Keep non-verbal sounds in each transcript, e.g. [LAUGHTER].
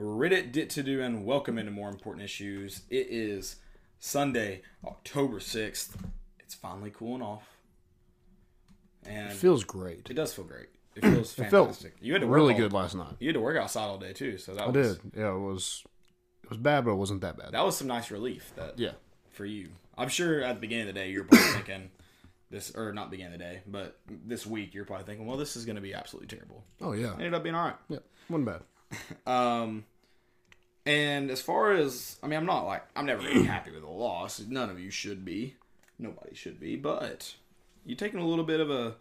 Reddit dit to do and welcome into more important issues. It is Sunday, October 6th. It's finally cooling off. And It feels great. it does feel great. It feels [CLEARS THROAT] It felt fantastic. you had to work really all- good last night. You had to work outside all day too, so that I was did. Yeah, it was. It was bad, but it wasn't that bad. that was some nice relief that Yeah. for you. I'm sure at the beginning of the day you're probably thinking this or not beginning of the day, but this week you're probably thinking, well, this is going to be absolutely terrible. Oh yeah. Ended up being all right. Yeah. wasn't bad. [LAUGHS] Um, and as far as I mean, I'm not like I'm never really happy with a loss. None of you should be. Nobody should be. But you taking a little bit of a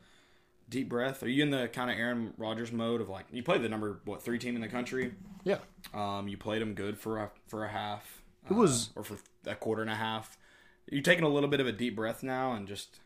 deep breath? Are you in the kind of Aaron Rodgers mode of like you played the number what three team in the country? Yeah. Um, you played them good for a for a half. It was- uh, or for a quarter and a half. You taking a little bit of a deep breath now and just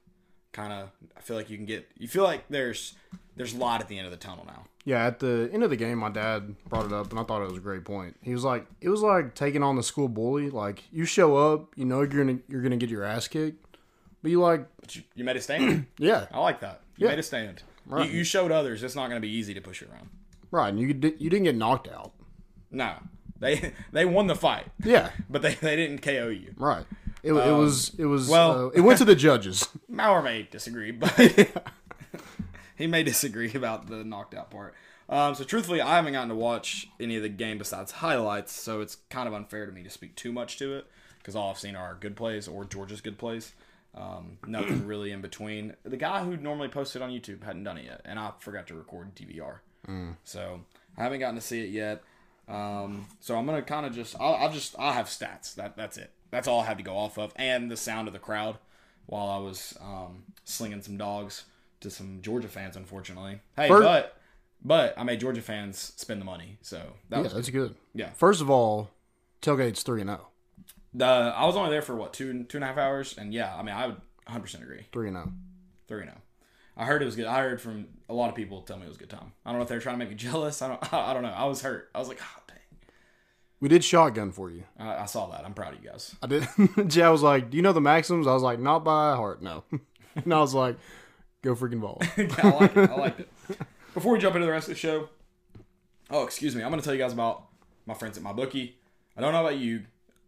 kind of. I feel like you can get. You feel like there's there's light at the end of the tunnel now. Yeah, at the end of the game, my dad brought it up, and I thought it was a great point. He was like, "It was like taking on the school bully. Like you show up, you know you're gonna you're gonna get your ass kicked, but you like, But you, you made a stand. [CLEARS THROAT] yeah, I like that. You Yeah. made a stand. Right. You, you showed others it's not going to be easy to push you around. right. And you you didn't get knocked out. No, they [LAUGHS] they won the fight, Yeah, [LAUGHS] but they, they didn't KO you. right. It, it was it was well- well, it went to the judges. [LAUGHS] Maurer may disagree, but [LAUGHS] [LAUGHS] he may disagree about the knocked out part. Um, so truthfully, I haven't gotten to watch any of the game besides highlights, so it's kind of unfair to me to speak too much to it because all I've seen are good plays or Georgia's good plays. Um, nothing [CLEARS THROAT] really in between. The guy who normally posted on YouTube hadn't done it yet, and I forgot to record DVR, so I haven't gotten to see it yet. Um, so I'm gonna kind of just I'll, I'll just I have stats. That that's it. That's all I have to go off of, and the sound of the crowd while I was um, slinging some dogs to some Georgia fans. Unfortunately, hey, First- but but I made Georgia fans spend the money, so that Yeah, was that's good. yeah. First of all, tailgate's three and oh. zero. The I was only there for what two two and a half hours, and yeah, I mean I would 100 percent agree. Three and oh. zero. Three and zero. I heard it was good. I heard from a lot of people tell me it was a good time. I don't know if they were trying to make me [LAUGHS] jealous. I don't. [LAUGHS] I don't know. I was hurt. I was like, oh, dang. We did shotgun for you. I, I saw that. I'm proud of you guys. I did. [LAUGHS] Jay was like, "Do you know the maxims?" I was like, "Not by heart, no." [LAUGHS] and I was like, "Go freaking ball." [LAUGHS] yeah, I like it. I liked it. Before we jump into the rest of the show, oh, excuse me, I'm going to tell you guys about my friends at my bookie. I don't know about you,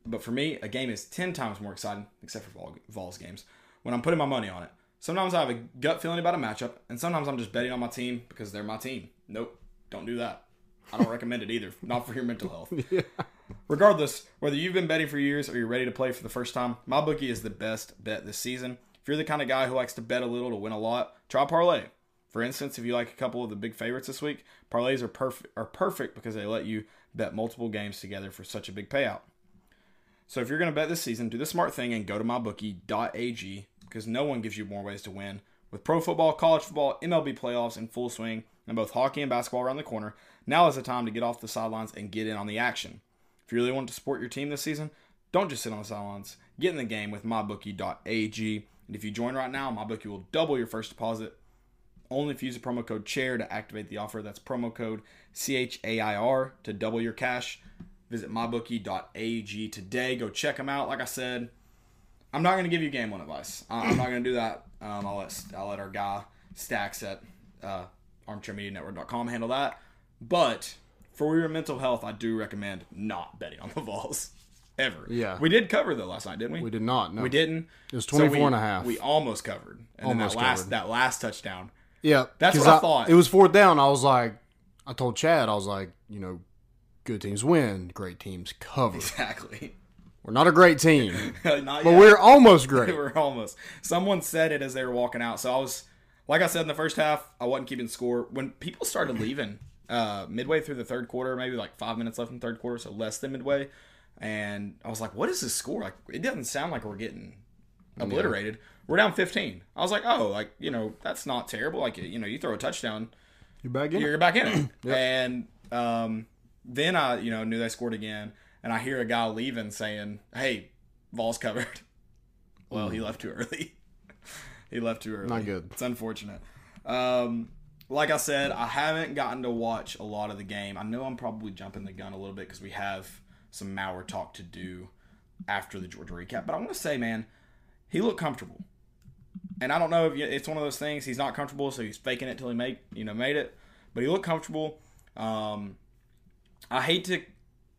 but for me, a game is 10 times more exciting, except for Vol- Vols games, when I'm putting my money on it. Sometimes I have a gut feeling about a matchup, and sometimes I'm just betting on my team because they're my team. Nope, don't do that. I don't recommend it either, not for your mental health. [LAUGHS] Regardless, whether you've been betting for years or you're ready to play for the first time, my bookie is the best bet this season. If you're the kind of guy who likes to bet a little to win a lot, try parlay. For instance, if you like a couple of the big favorites this week, parlays are perfect are perfect because they let you bet multiple games together for such a big payout. So if you're going to bet this season, do the smart thing and go to mybookie.ag because no one gives you more ways to win. With pro football, college football, MLB playoffs in full swing, and both hockey and basketball around the corner, now is the time to get off the sidelines and get in on the action. If you really want to support your team this season, don't just sit on the sidelines. Get in the game with mybookie.ag. And if you join right now, mybookie will double your first deposit. Only if you use the promo code CHAIR to activate the offer. That's promo code C H A I R to double your cash. Visit mybookie.ag today. Go check them out. Like I said, I'm not going to give you game one advice. I'm not going to do that. Um, I'll let I'll let our guy Stacks at uh, ArmchairMediaNetwork.com handle that. But for your mental health, I do recommend not betting on the Vols [LAUGHS] ever. Yeah. we did cover though last night, didn't we? We did not. No. We didn't. It was So 24 we, and a half. We almost covered. And Almost then that last covered. that last touchdown. Yeah, That's what I thought. It was fourth down. I was like, I told Chad, I was like, you know, good teams win, great teams cover. Exactly. We're not a great team, [LAUGHS] Not but yet. we're almost great. We [LAUGHS] great. were almost. Someone said it as they were walking out. So I was, like I said in the first half, I wasn't keeping score. When people started leaving, uh, midway through the third quarter, maybe like five minutes left in the third quarter, so less than midway, and I was like, "What is this score? Like, it doesn't sound like we're getting obliterated. We're down 15." I was like, "Oh, like you know, that's not terrible. Like you know, you throw a touchdown, You're back in. you're back in it. [CLEARS THROAT] And um, then I, you know, knew they scored again, and I hear a guy leaving saying, "Hey, Vols covered." [LAUGHS] Well, he left too early. [LAUGHS] he left too early. Not good. It's unfortunate. Um, like I said, I haven't gotten to watch a lot of the game. I know I'm probably jumping the gun a little bit because we have some Maurer talk to do after the Georgia recap. But I want to say, man, he looked comfortable. And I don't know if it's one of those things. He's not comfortable, so he's faking it till he make you know made it. But he looked comfortable. Um, I hate to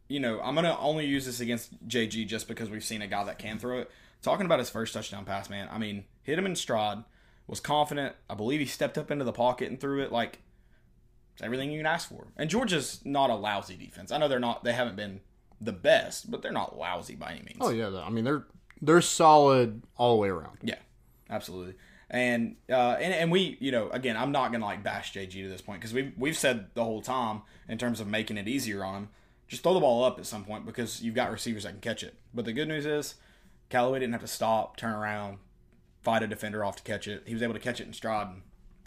you know, I'm gonna only use this against JG just because we've seen a guy that can throw it. Talking about his first touchdown pass, man. I mean, hit him in stride, was confident. I believe he stepped up into the pocket and threw it like it's everything you can ask for. And Georgia's not a lousy defense. I know they're not. They haven't been the best, but they're not lousy by any means. Oh yeah, I mean they're they're solid all the way around. Yeah, absolutely. And uh, and and we, you know, again, I'm not gonna like bash JG to this point because we we've said the whole time in terms of making it easier on him, just throw the ball up at some point because you've got receivers that can catch it. But the good news is, Callaway didn't have to stop, turn around, fight a defender off to catch it. He was able to catch it in stride. And,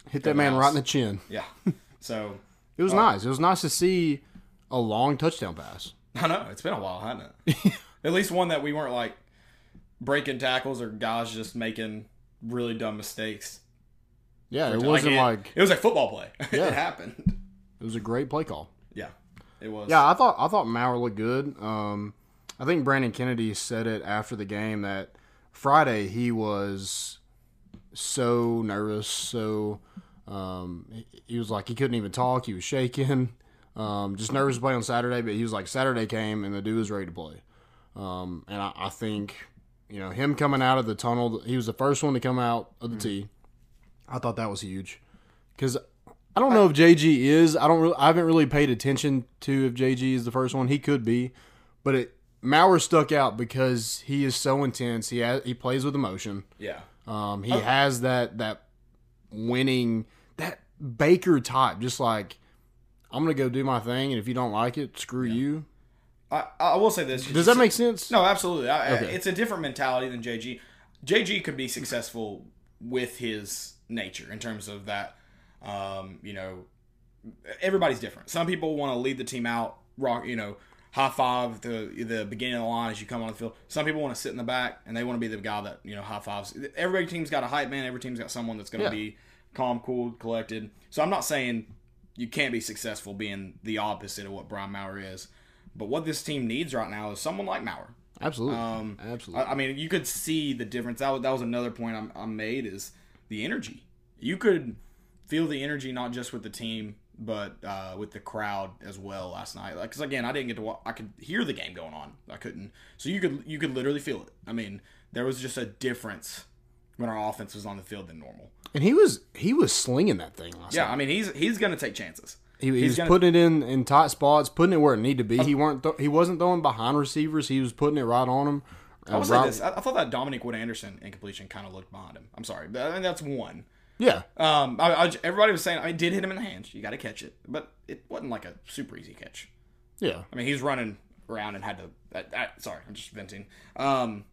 Hit that man right in the chin. yeah, [LAUGHS] so It was nice. It was nice to see a long touchdown pass. I know it's been a while, hasn't it? [LAUGHS] At least one that we weren't like breaking tackles or guys just making really dumb mistakes. Yeah, it Like, wasn't it- like it was a football play. [LAUGHS] Yeah. it happened. it was a great play call. Yeah, it was. Yeah, I thought I thought Maurer looked good. Um, I think Brandon Kennedy said it after the game that Friday he was so nervous, so um, he, was like he couldn't even talk. He was shaking, [LAUGHS] um, just nervous to play on Saturday. But he was like Saturday came and the dude was ready to play. Um, and I, I think you know him coming out of the tunnel. He was the first one to come out of the tee. I thought that was huge because I don't know if JG is. I don't. Really, I haven't really paid attention to if JG is the first one. He could be, but it Maurer stuck out because he is so intense. He has, he plays with emotion. yeah. Um, he has that that winning that Baker type. Just like I'm gonna go do my thing, and if you don't like it, screw you. I, I will say this. Does that make sense? No, absolutely. I- Okay. It's a different mentality than JG. JG could be successful with his nature in terms of that. Um, you know, everybody's different. Some people want to lead the team out, rock, you know, high five the the beginning of the line as you come on the field. Some people want to sit in the back and they want to be the guy that you know high fives. Every team's got a hype man. Every team's got someone that's going to Yeah. be calm, cool, collected. So I'm not saying you can't be successful being the opposite of what Brian Maurer is. But what this team needs right now is someone like Maurer. Absolutely, Um, absolutely. I, I mean, you could see the difference. That was, that was another point I'm, I made is the energy. You could feel the energy not just with the team, but uh, with the crowd as well last night. Like, because again, I didn't get to. Watch, I could hear the game going on. I couldn't. So you could you could literally feel it. I mean, there was just a difference when our offense was on the field than normal. and he was he was slinging that thing last Yeah, night. I mean, he's he's gonna take chances. He, he He's was gonna- putting it in in tight spots, putting it where it needed to be. He weren't th- he wasn't throwing behind receivers. He was putting it right on them. I will like this: I, I thought that Dominic Wood Anderson incompletion kind of looked behind him. I'm sorry, but I mean that's one. Yeah, Um, I, I, everybody was saying I did hit him in the hands. You got to catch it, but it wasn't like a super easy catch. yeah. I mean, he's running around and had to. I, I, sorry, I'm just venting. Um,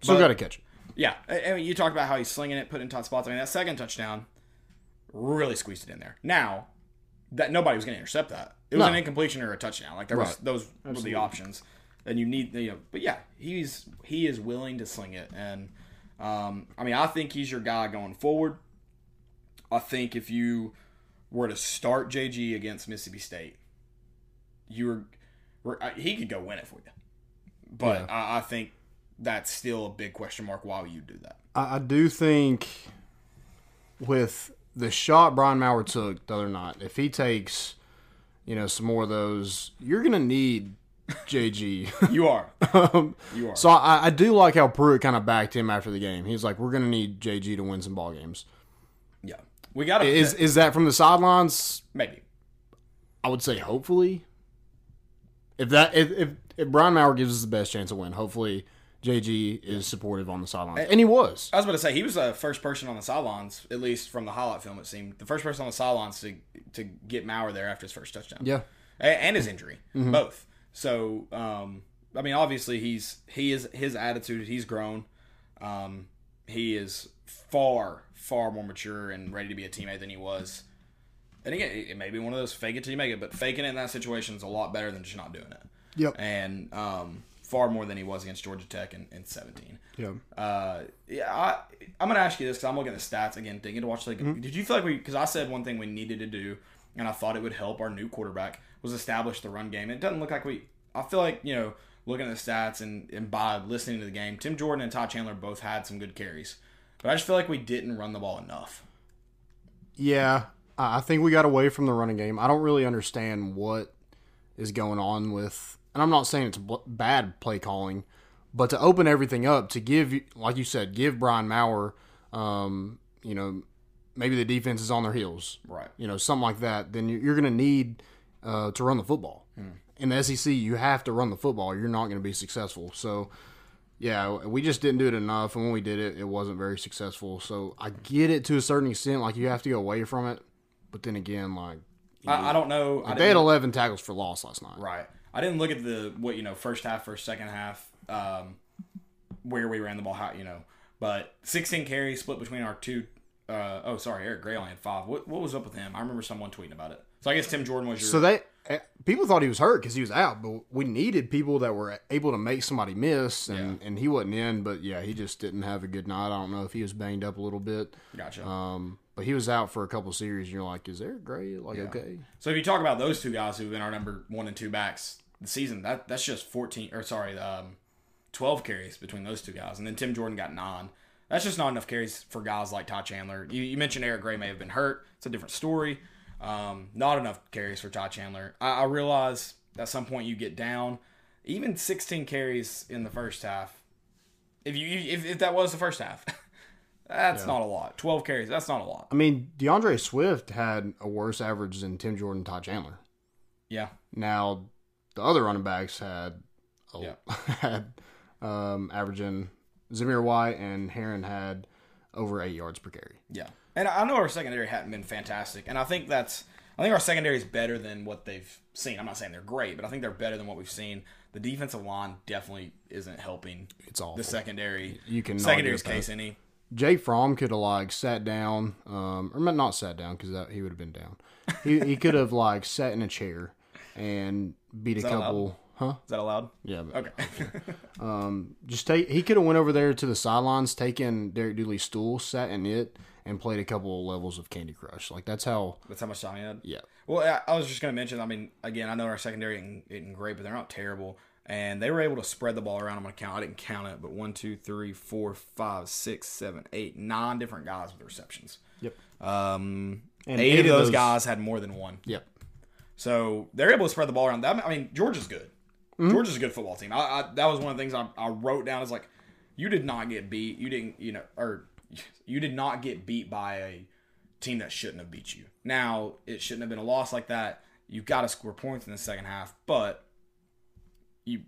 Still got to catch it. yeah, I, mean, you talked about how he's slinging it, putting it in tight spots. I mean, that second touchdown really squeezed it in there. Now that nobody was going to intercept that, it was No. an incompletion or a touchdown. Like there was Right. those were the options, and you need you know. But yeah, he's he is willing to sling it, and um, I mean, I think he's your guy going forward. I think if you were to start JG against Mississippi State, you were, he could go win it for you. But Yeah. I, I think that's still a big question mark. Why would you do that? I, I do think with the shot Brian Maurer took the other night, if he takes, you know, some more of those, you're gonna need JG. [LAUGHS] You are. um, You are. so I, I do like how Pruitt kind of backed him after the game. He's like, "We're gonna need JG to win some ball games." We got to. Is is that from the sidelines? maybe. I would say hopefully. If that if if, if Brian Maurer gives us the best chance to win, hopefully JG is supportive on the sidelines, and he was. I was about to say he was the first person on the sidelines, at least from the highlight film. It seemed the first person on the sidelines to to get Maurer there after his first touchdown. Yeah, and his injury, both. So, um, I mean, obviously he's he is his attitude. He's grown. Um, he is far far more mature and ready to be a teammate than he was. And again, it may be one of those fake it till you make it, but faking it in that situation is a lot better than just not doing it. Yep. And um, far more than he was against Georgia Tech in, in 17. yeah. Uh, yeah, I, I'm gonna ask you this because I'm looking at the stats again, thinking to watch. Like, Mm-hmm. did you feel like we? Because I said one thing we needed to do, and I thought it would help our new quarterback was establish the run game. It doesn't look like we. I feel like you know, looking at the stats and and by listening to the game, Tim Jordan and Ty Chandler both had some good carries, but I just feel like we didn't run the ball enough. Yeah, I think we got away from the running game. I don't really understand what is going on with and I'm not saying it's bad play calling, but to open everything up to give, like you said, give Brian Maurer, um, you know, maybe the defense is on their heels, Right. you know, something like that. Then you're, you're going to need uh, to run the football. In the SEC, you have to run the football. You're not going to be successful. So, yeah, we just didn't do it enough, and when we did it, it wasn't very successful. So I get it to a certain extent. Like you have to go away from it, but then again, like I, I don't know. I they had 11 tackles for loss last night. Right. I didn't look at the what you know first half, first second half, um, where we ran the ball, how you know, but 16 carries split between our two. Uh, oh, sorry, Eric Gray only had five. What what was up with him? I remember someone tweeting about it. So I guess Tim Jordan was your. So they people thought he was hurt because he was out, but we needed people that were able to make somebody miss, and, and he wasn't in. But yeah, he just didn't have a good night. I don't know if he was banged up a little bit, gotcha. um, but he was out for a couple series. And you're like, is there Gray? Like, okay, so if you talk about those two guys who've been our number one and two backs the season, that that's just 14 or sorry, um, 12 carries between those two guys, and then Tim Jordan got nine. That's just not enough carries for guys like Ty Chandler. You, you mentioned Eric Gray may have been hurt. It's a different story. Um, not enough carries for Ty Chandler. I, I realize at some point you get down. Even 16 carries in the first half. If you if, if that was the first half, [LAUGHS] that's not a lot. 12 carries. That's not a lot. I mean, D'Andre Swift had a worse average than Tim Jordan, Ty Chandler. Yeah. Now, the other running backs had a, Yeah. [LAUGHS] had um, averaging Zamir White and Herrien had over eight yards per carry. Yeah, and I know our secondary hadn't been fantastic, and I think that's I think our secondary is better than what they've seen. I'm not saying they're great, but I think they're better than what we've seen. The defensive line definitely isn't helping It's all the secondary. You can secondary's that. case any. Jake Fromm could have like sat down, um, or not sat down because he would have been down. He, he could have [LAUGHS] like sat in a chair and beat a couple. Huh? Is that allowed? Yeah. But Okay. [LAUGHS] um, just take. He could have went over there to the sidelines, taken Derek Dooley's stool, sat in it, and played a couple levels of Candy Crush. Like that's how. That's how much time he had. Yeah. Well, I, I was just going to mention. I mean, again, I know our secondary isn't, isn't great, but they're not terrible, and they were able to spread the ball around. I'm going to count. I didn't count it, but one, two, three, four, five, six, seven, eight, nine different guys with receptions. Yep. Um, And eight, of those, guys had more than one. Yep. So they're able to spread the ball around. That I mean, Georgia's good. Mm-hmm. Georgia's a good football team. I, I, that was one of the things I, I wrote down. Is like, you did not get beat. You didn't, you know, or you did not get beat by a team that shouldn't have beat you. Now it shouldn't have been a loss like that. You've got to score points in the second half, but you.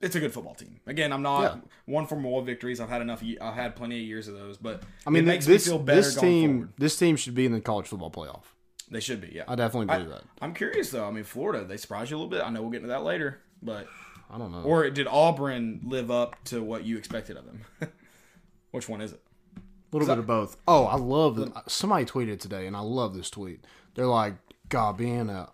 It's a good football team. Again, I'm not Yeah. one for more victories. I've had enough. I've had plenty of years of those, but I mean, it makes this me feel better this team forward. this team should be in the college football playoff. They should be. Yeah, I definitely believe that. I'm curious though. I mean, Florida, they surprised you a little bit. I know we'll get into that later, but I don't know. or did Auburn live up to what you expected of them? [LAUGHS] Which one is it? A little bit of both. Oh, I love it. Somebody tweeted today, and I love this tweet. They're like, "God, being a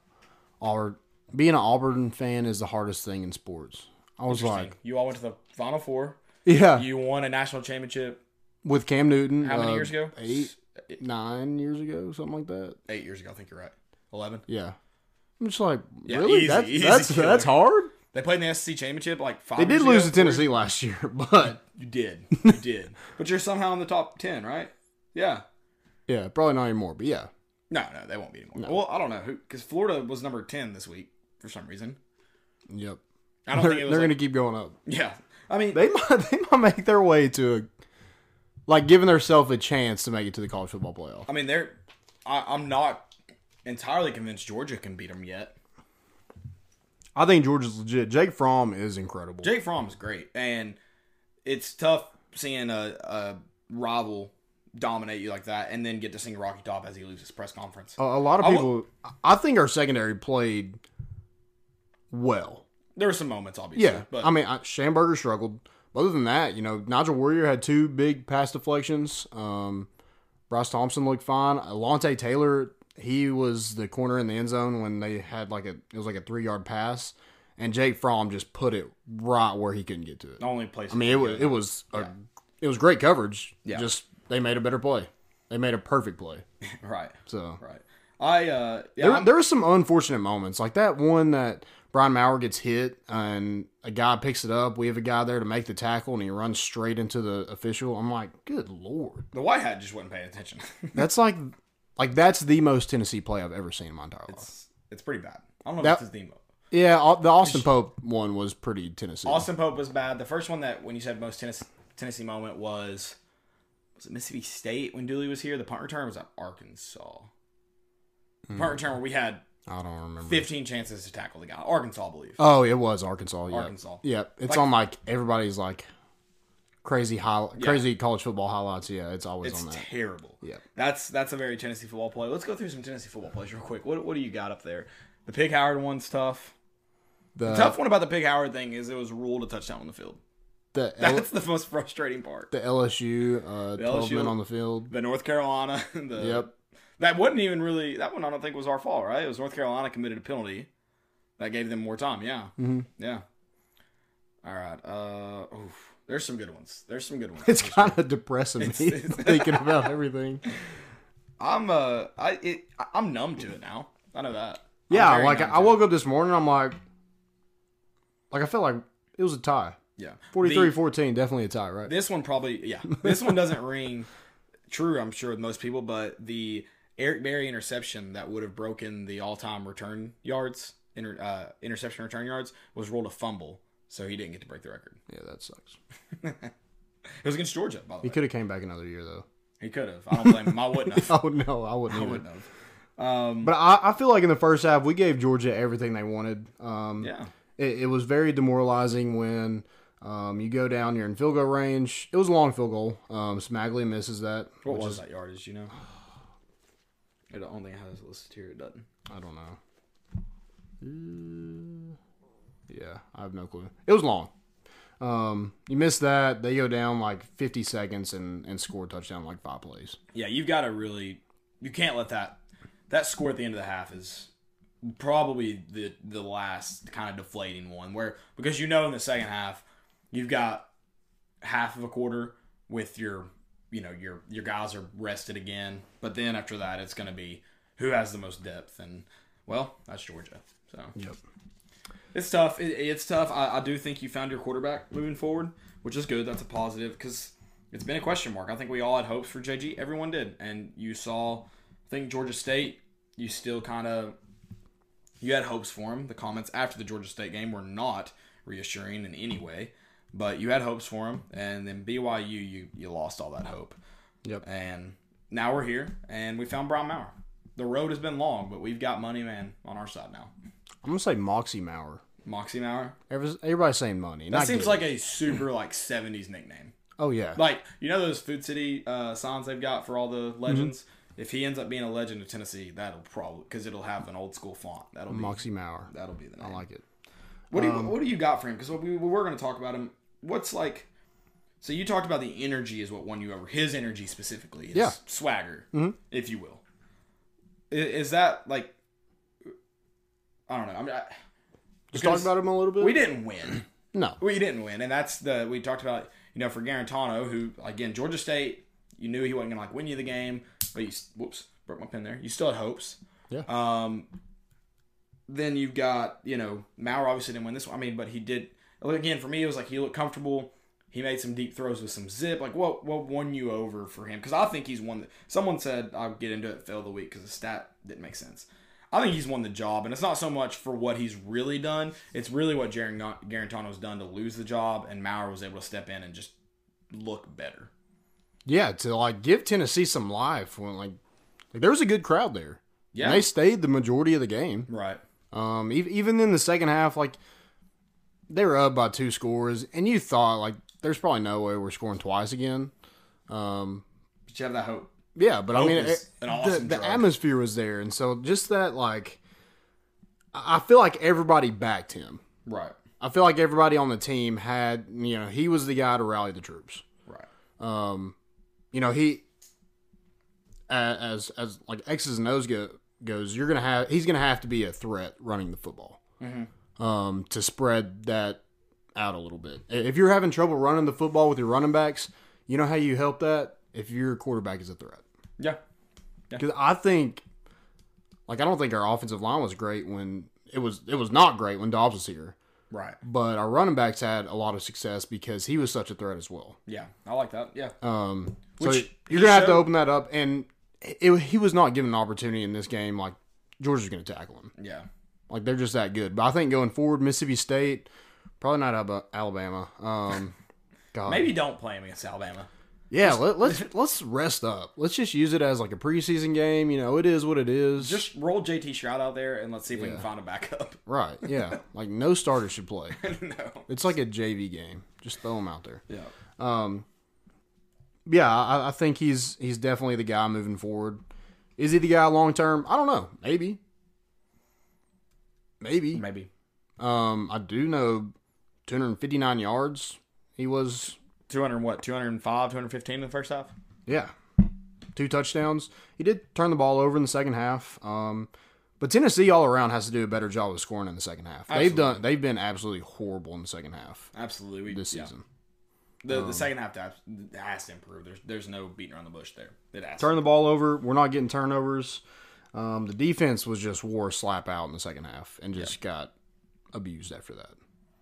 Auburn, being an Auburn fan is the hardest thing in sports." I was like, you all went to the Final Four. "Yeah." You won a national championship With Cam Newton, how many uh, years ago? Eight, nine years ago, something like that. Eight years ago. I think you're right. Eleven. Yeah. I'm just like, Yeah, really? easy, that's easy that's that's hard. They played in the SEC championship like five. They did lose ago, to Tennessee last year, [LAUGHS] but You did. You did. but you're somehow in the top ten, right? Yeah. yeah, probably not anymore. But yeah, No, no, they won't be anymore. Well, I don't know who because Florida was number ten this week for some reason. yep. I don't They're, think it was. they're like- gonna keep going up. yeah. I mean, They [LAUGHS] might they might make their way to a like giving themselves a chance to make it to the college football playoff. I mean, they're. I, I'm not entirely convinced Georgia can beat them yet. I think Georgia's legit. Jake Fromm is incredible. Jake Fromm's great, and it's tough seeing a, a rival dominate you like that, and then get to sing Rocky Top as he leaves his press conference. a, a lot of people. I think our secondary played well. There were some moments, obviously, Yeah, but I mean, I, Shamburger struggled. Other than that, you know, Nigel Warrior had two big pass deflections. Um, Bryce Thompson looked fine. Alontae Taylor, he was the corner in the end zone when they had like a it was like a three yard pass, and Jake Fromm just put it right where he couldn't get to it. the only place. I mean, it was it was a, it was great coverage. Yeah. Just they made a better play. They made a perfect play. [LAUGHS] right, So right. I uh, yeah, there, there were some unfortunate moments, like that one that Brian Maurer gets hit and a guy picks it up. We have a guy there to make the tackle, and he runs straight into the official. I'm like, good lord, the white hat just wasn't paying attention. [LAUGHS] that's like, like that's the most Tennessee play I've ever seen in my entire life. it's, it's pretty bad. I don't know That- if it's his Demo. Yeah, the Austin Pope one was pretty Tennessee. Austin Pope was bad. The first one that when you said most Tennessee, Tennessee moment was was it Mississippi State when Dooley was here? The punt return was at Arkansas. The punt hmm. return where we had I don't remember. 15 chances to tackle the guy. Arkansas, I believe. Oh, it was Arkansas. Yeah. Arkansas. Yeah, it's Like- on like everybody's like crazy high, crazy college football highlights. Yeah, it's always It's on that. terrible. Yeah. That's that's a very Tennessee football play. Let's go through some Tennessee football plays real quick. What what do you got up there? The Pig Howard one's tough. The The tough one about the Pig Howard thing is it was ruled a touchdown on the field. the, [LAUGHS] L- That's the most frustrating part. the LSU uh, twelve LSU men on the field. The North Carolina. [LAUGHS] The, Yep. That wasn't even really that one. I don't think was our fault, right? It was North Carolina committed a penalty that gave them more time. Yeah, mm-hmm. yeah. All right. Uh, oof. There's some good ones. There's some good ones. It's kind of depressing me [LAUGHS] it's- thinking about everything. I'm uh, I it, I'm numb to it now. I know that. Yeah, like I it. woke up this morning, I'm like, like I felt like it was a tie. Yeah, 43-14, definitely a tie, right? This one probably, yeah. This one doesn't [LAUGHS] ring true, I'm sure, with most people, but the Eric Berry interception that would have broken the all time return yards, inter, uh, interception return yards, was ruled a fumble, so he didn't get to break the record. yeah, that sucks. [LAUGHS] It was against Georgia, by the He way. could have came back another year though. He could have. I don't blame him. I wouldn't have. [LAUGHS] Oh no, I wouldn't. I either. wouldn't have. Um, But I, I feel like in the first half we gave Georgia everything they wanted. Um, yeah. it, it was very demoralizing when um, you go down, you're in field goal range. It was a long field goal. Um, Cimaglia misses that. What which was is- that yardage, you know? I don't think it has it listed here. It doesn't. I don't know. Yeah, I have no clue. It was long. Um, you missed that. They go down like 50 seconds and, and score a touchdown like five plays. Yeah, you've got to really. You can't let that. That score at the end of the half is probably the the last kind of deflating one where because you know in the second half you've got half of a quarter with your you know your your guys are rested again but then after that it's going to be who has the most depth and well that's Georgia so Yep. It's tough it, it's tough I, I do think you found your quarterback moving forward which is good that's a positive because it's been a question mark I think we all had hopes for JG everyone did and you saw I think Georgia State you still kind of you had hopes for him. The comments after the Georgia State game were not reassuring in any way, but you had hopes for him. And then BYU, you you lost all that hope. Yep. And now we're here, and we found Brian Maurer. The road has been long, but we've got Money Man on our side now. I'm going to say Moxie Maurer. Moxie Maurer. Every- Everybody's saying money. That seems good. like a super like '70s nickname. Oh, yeah. Like you know those Food City uh, signs they've got for all the legends. Mm-hmm. If he ends up being a legend of Tennessee, that'll probably because it'll have an old school font. That'll be Moxie Maurer. that'll be the name. I like it. What do you um, What do you got for him? Because we, we were going to talk about him. What's like? So you talked about the energy is what won you over. His energy specifically, his Yeah. swagger, mm-hmm. if you will. I- Is, that like? I don't know. I mean, I, Just talk about him a little bit. we didn't win. [CLEARS THROAT] No. We didn't win, and that's the we talked about. You know, for Guarantano, who again Georgia State, you knew he wasn't to like win you the game, but you whoops broke my pen there. You still had hopes. Yeah. Um. Then you've got you know Maurer obviously didn't win this one. I mean, but he did. Again, for me, it was like he looked comfortable. He made some deep throws with some zip. Like what what won you over for him? Because I think he's one that someone said I'll get into it. Fail of the week because the stat didn't make sense. I think he's won the job, and it's not so much for what he's really done. It's really what Jarrett Guarantano's done to lose the job, and Maurer was able to step in and just look better. Yeah, to like give Tennessee some life when like, like there was a good crowd there. Yeah. And they stayed the majority of the game. Right. Um, even in the second half, like they were up by two scores, and you thought like there's probably no way we're scoring twice again. Um, But you have that hope. Yeah, but I mean, it- the, awesome the drug. atmosphere was there, and so just that like, I feel like everybody backed him. Right. I feel like everybody on the team had, you know, he was the guy to rally the troops. Right. Um, you know, he as as like X's and O's go, goes, you're gonna have he's gonna have to be a threat running the football. Um, to spread that out a little bit. If you're having trouble running the football with your running backs, you know how you help that if your quarterback is a threat. Yeah. Because I think, like, I don't think our offensive line was great when it was it was not great when Dobbs was here. Right. But our running backs had a lot of success because he was such a threat as well. Yeah. I like that. Yeah. Um, so you're gonna have to open that up, and it, he was not given an opportunity in this game. Like Georgia's gonna tackle him. yeah. Like they're just that good. But I think going forward, Mississippi State, probably not Alabama. Um, [LAUGHS] God. Maybe don't play him against Alabama. Yeah, let, let's [LAUGHS] let's rest up. Let's just use it as like a preseason game. You know, it is what it is. Just roll JT Shrout out there and let's see if we can find a backup. [LAUGHS] right. Yeah, like no starter should play. [LAUGHS] no. It's like a JV game. Just throw him out there. Yeah. Um, yeah, I, I think he's he's definitely the guy moving forward. Is he the guy long term? I don't know. Maybe. Maybe. Maybe. Um, I do know 259 yards. He was 200 what? 205, 215 in the first half? yeah, two touchdowns. He did turn the ball over in the second half. Um, but Tennessee all around has to do a better job of scoring in the second half. They've done. They've been absolutely horrible in the second half Absolutely. We, this yeah. season. The, Um, the second half has, to improve. There's there's no beating around the bush there. It has. Turn the ball over. We're not getting turnovers. Um, the defense was just wore slap out in the second half and just got abused after that.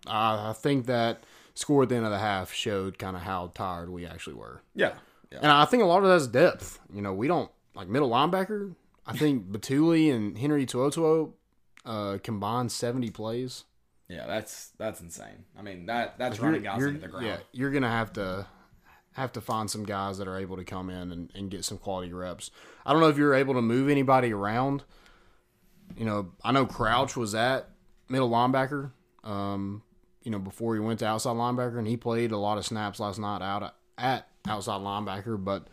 I I think that score at the end of the half showed kind of how tired we actually were. yeah. Yeah. And I think a lot of that's depth. You know, we don't like middle linebacker. I think [LAUGHS] Bituli and Henry To'oTo'o uh, combined seventy plays. Yeah, that's that's insane. I mean that that's You're- running guys you're- into the ground. Yeah, you're gonna have to have to find some guys that are able to come in and, and get some quality reps. I don't know if you're able to move anybody around. You know, I know Crouch was at middle linebacker. Um, you know, before he went to outside linebacker, and he played a lot of snaps last night out at outside linebacker. But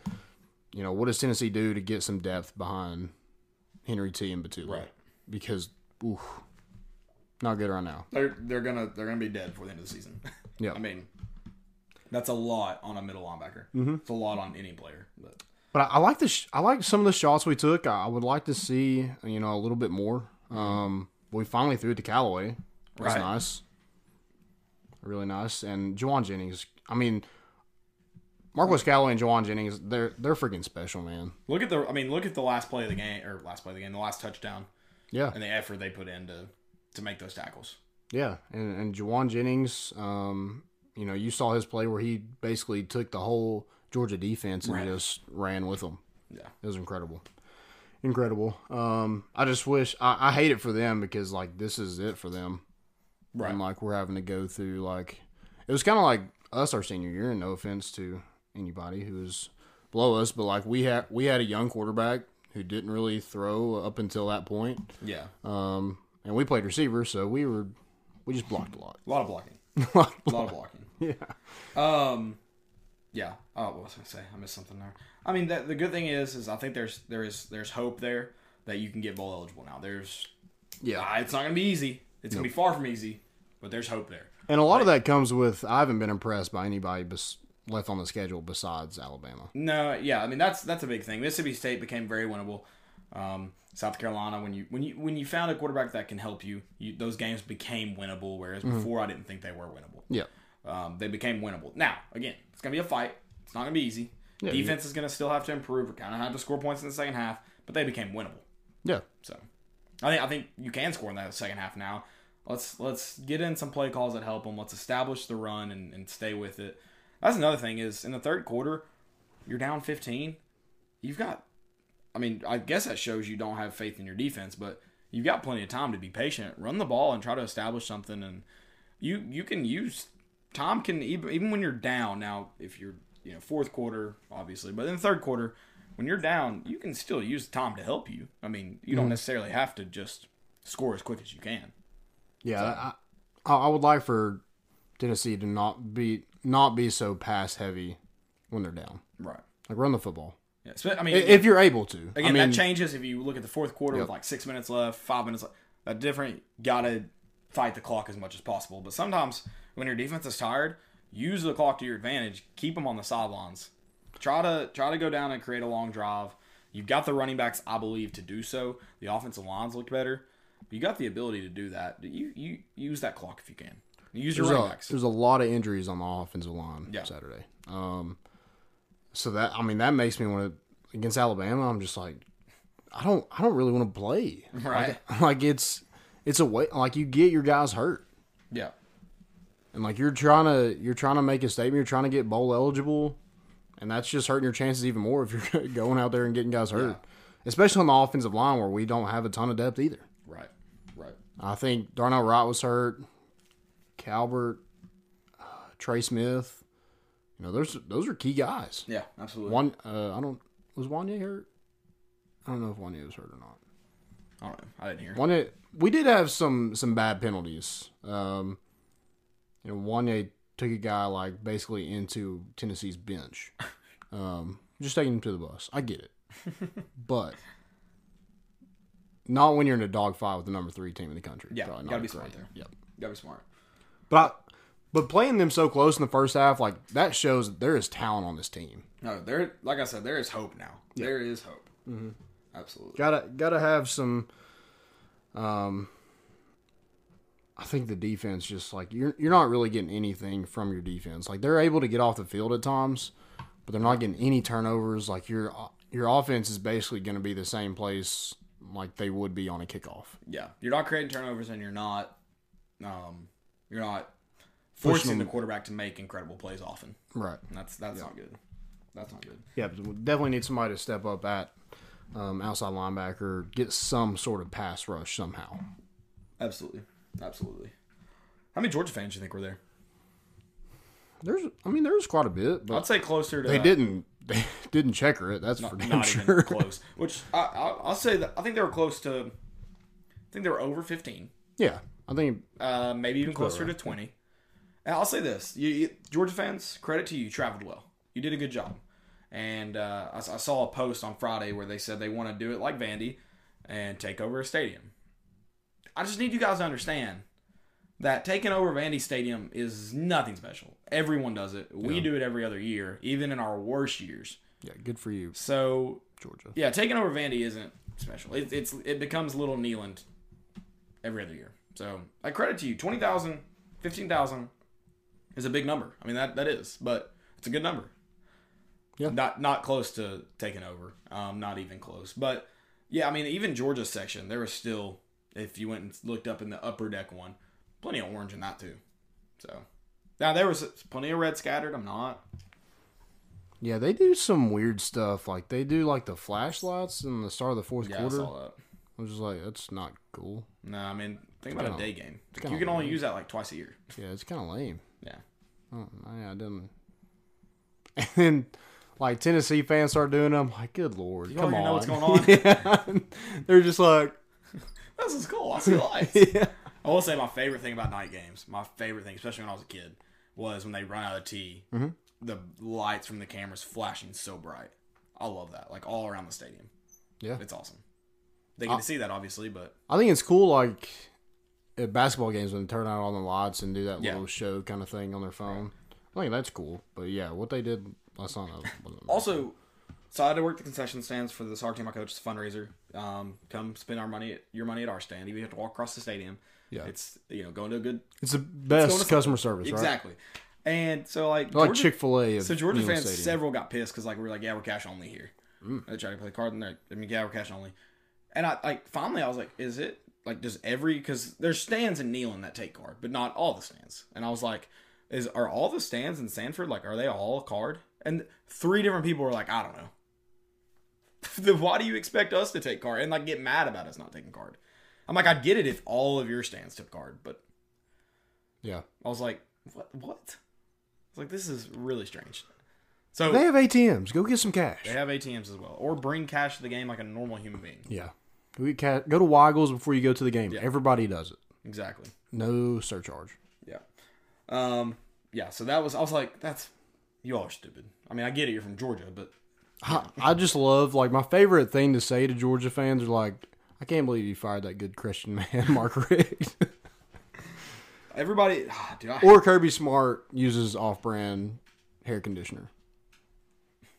you know, what does Tennessee do to get some depth behind Henry T and Bituli? Right. Because, oof, not good right now. They're they're gonna they're gonna be dead before the end of the season. [LAUGHS] Yeah. I mean, that's a lot on a middle linebacker. Mm-hmm. It's a lot on any player. But But I, I like the sh- I like some of the shots we took. I, I would like to see you know a little bit more. Um, we finally threw it to Callaway. That's Right. nice, really nice. And Jauan Jennings. I mean, Marquez Callaway and Jauan Jennings. They're they're freaking special, man. look at the I mean look at the last play of the game or last play of the game, the last touchdown, Yeah, and the effort they put in to to make those tackles. yeah. And and Jauan Jennings. Um, you know, you saw his play where he basically took the whole Georgia defense and Right. just ran with them. Yeah. It was incredible. Incredible. Um, I just wish I, I hate it for them because like this is it for them. Right. And like we're having to go through like it was kinda like us our senior year, and no offense to anybody who was below us, but like we had we had a young quarterback who didn't really throw up until that point. Yeah. Um and we played receiver, so we were we just blocked a lot. A lot of blocking. [LAUGHS] A lot of blocking. yeah. Um, yeah. Oh, what was I gonna say? I missed something there. I mean, the, the good thing is, is I think there's there is there's hope there that you can get bowl eligible now. There's, Yeah. uh, it's not gonna be easy. It's gonna be far from easy, but there's hope there. And a lot of that comes with I haven't been impressed by anybody bes- left on the schedule besides Alabama. No, yeah, I mean that's that's a big thing. Mississippi State became very winnable. Um, South Carolina, when you when you when you found a quarterback that can help you, you those games became winnable. Whereas before, I didn't think they were winnable. Yeah. Um, they became winnable. Now, again, it's gonna be a fight. It's not gonna be easy. Yeah, Defense is gonna still have to improve. We're gonna have to score points in the second half, but they became winnable. Yeah. So, I think I think you can score in that second half now. Let's let's get in some play calls that help them. Let's establish the run and, and stay with it. That's another thing is in the third quarter, you're down 15. You've got, I mean, I guess that shows you don't have faith in your defense, but you've got plenty of time to be patient. Run the ball and try to establish something, and you you can use Tom can even even when you're down. Now, if you're you know fourth quarter, obviously, but in the third quarter, when you're down, you can still use Tom to help you. I mean, you don't mm-hmm. necessarily have to just score as quick as you can. Yeah, I, I I would like for Tennessee to not be not be so pass heavy when they're down. Right. Like run the football Yeah. So, I mean, I- if you're able to. Again, I mean, that changes if you look at the fourth quarter Yep. with like six minutes left, five minutes left. That different. Gotta fight the clock as much as possible. But sometimes when your defense is tired, use the clock to your advantage. Keep them on the sidelines. Try to try to go down and create a long drive. You've got the running backs, I believe, to do so. The offensive lines look better. You got the ability to do that. You you use that clock if you can. Use your there's running a, backs. there's a lot of injuries on the offensive line Yeah. Saturday. Um, so that I mean that makes me want to against Alabama. I'm just like, I don't I don't really want to play. [LAUGHS] Right. Like, [LAUGHS] like it's it's a way like you get your guys hurt. Yeah. and like you're trying to you're trying to make a statement you're trying to get bowl eligible and that's just hurting your chances even more if you're [LAUGHS] going out there and getting guys hurt especially on the offensive line where we don't have a ton of depth either Right. Right. I think Darnell Wright was hurt. Calvert, uh, [SIGHS] Trey Smith. You know, those those are key guys. Yeah, absolutely. One, uh, I don't was Wanya hurt. I don't know if Wanya was hurt or not. I don't know. I didn't hear. Wanya, we did have some some bad penalties. Um, you know, Wanya took a guy like basically into Tennessee's bench. [LAUGHS] Um, just taking him to the bus. I get it, but not when you're in a dogfight with the number three team in the country. Yeah, Probably gotta be smart there. Yep. Gotta be smart. But I, but playing them so close in the first half, like that shows that there is talent on this team. No, there. Like I said, there is hope now. There is hope. Mm-hmm. Absolutely. Gotta gotta have some. Um, I think the defense just like you're you're not really getting anything from your defense. Like they're able to get off the field at times, but they're not getting any turnovers. Like your your offense is basically going to be the same place like they would be on a kickoff. Yeah, you're not creating turnovers, and you're not, um, you're not forcing the quarterback to make incredible plays often. Right. And that's that's not good. That's not good. Yeah, definitely need somebody to step up at um, outside linebacker, get some sort of pass rush somehow. Absolutely, absolutely. How many Georgia fans do you think were there? There's, I mean, there's quite a bit, but I'd say closer to. they didn't [LAUGHS] they didn't checker it. That's for not, damn not sure. even close. Which I, I, I'll say that I think they were close to. I think they were over fifteen. Yeah, I think uh, maybe even closer to 20. And I'll say this you, you, Georgia fans, credit to you, you traveled well. You did a good job. And uh, I, I saw a post on Friday where they said they want to do it like Vandy and take over a stadium. I just need you guys to understand that taking over Vandy Stadium is nothing special. Everyone does it. We do it every other year, even in our worst years. yeah, good for you, So Georgia. yeah, taking over Vandy isn't special. It, it's it becomes Little Neyland every other year. So I credit to you. 20,000, 15,000 is a big number. I mean that that is, but it's a good number. Yeah. Not not close to taking over. Um, not even close. But yeah, I mean even Georgia's section, there was still if you went and looked up in the upper deck one, plenty of orange in that too. So now there was plenty of red scattered. I'm not. Yeah, they do some weird stuff. Like they do like the flashlights in the start of the fourth Yeah, I quarter. saw that. I was just like, that's not cool. No, I mean think about a kinda- day game. You can only lame. use that like twice a year. Yeah, it's kind of lame. Yeah. Oh, yeah, I didn't. [LAUGHS] And then, like Tennessee fans start doing them. Like, good lord, You come on. know what's going on. [LAUGHS] yeah. They're just like, This is cool. I see [LAUGHS] lights. yeah. I will say my favorite thing about night games, my favorite thing, especially when I was a kid, was when they run out of tea, Mm-hmm. the lights from the cameras flashing so bright. I love that. Like all around the stadium. Yeah. It's awesome. They get to see that obviously, but I think it's cool, like at basketball games when they turn out all the lights and do that Yeah. little show kind of thing on their phone. I think that's cool. But yeah, what they did last night also so I had to work the concession stands for the soccer team I coach. It's a fundraiser. Um, come spend our money, your money at our stand. Even you have to walk across the stadium. Yeah. It's you know going to a good It's the best to- customer service, right? exactly. And so like like Chick Fil A. So Georgia fans, several got pissed because like we were like, yeah, we're cash only here. Mm. They tried to play card, and they're, I mean, yeah, we're cash only. And I like finally, I was like, is it like does every because there's stands in Neyland that take card, but not all the stands. And I was like, is are all the stands in Sanford like are they all a card? And three different people were like, I don't know. [LAUGHS] then why do you expect us to take card and like get mad about us not taking card? I'm like, I'd get it if all of your stands took card, but Yeah, I was like, what? What? I was like, this is really strange. So they have ATMs. Go get some cash. they have ATMs as well, or bring cash to the game like a normal human being. Yeah, go get cash. Go to Weigels before you go to the game. Everybody does it. Exactly. No surcharge. Yeah. Um. Yeah. So that was. I was like, that's you all are stupid. I mean, I get it. You're from Georgia, but I, I just love like my favorite thing to say to Georgia fans are like, I can't believe you fired that good Christian man, [LAUGHS] Mark Richt. everybody, ah, dude, I, or Kirby Smart uses off-brand hair conditioner.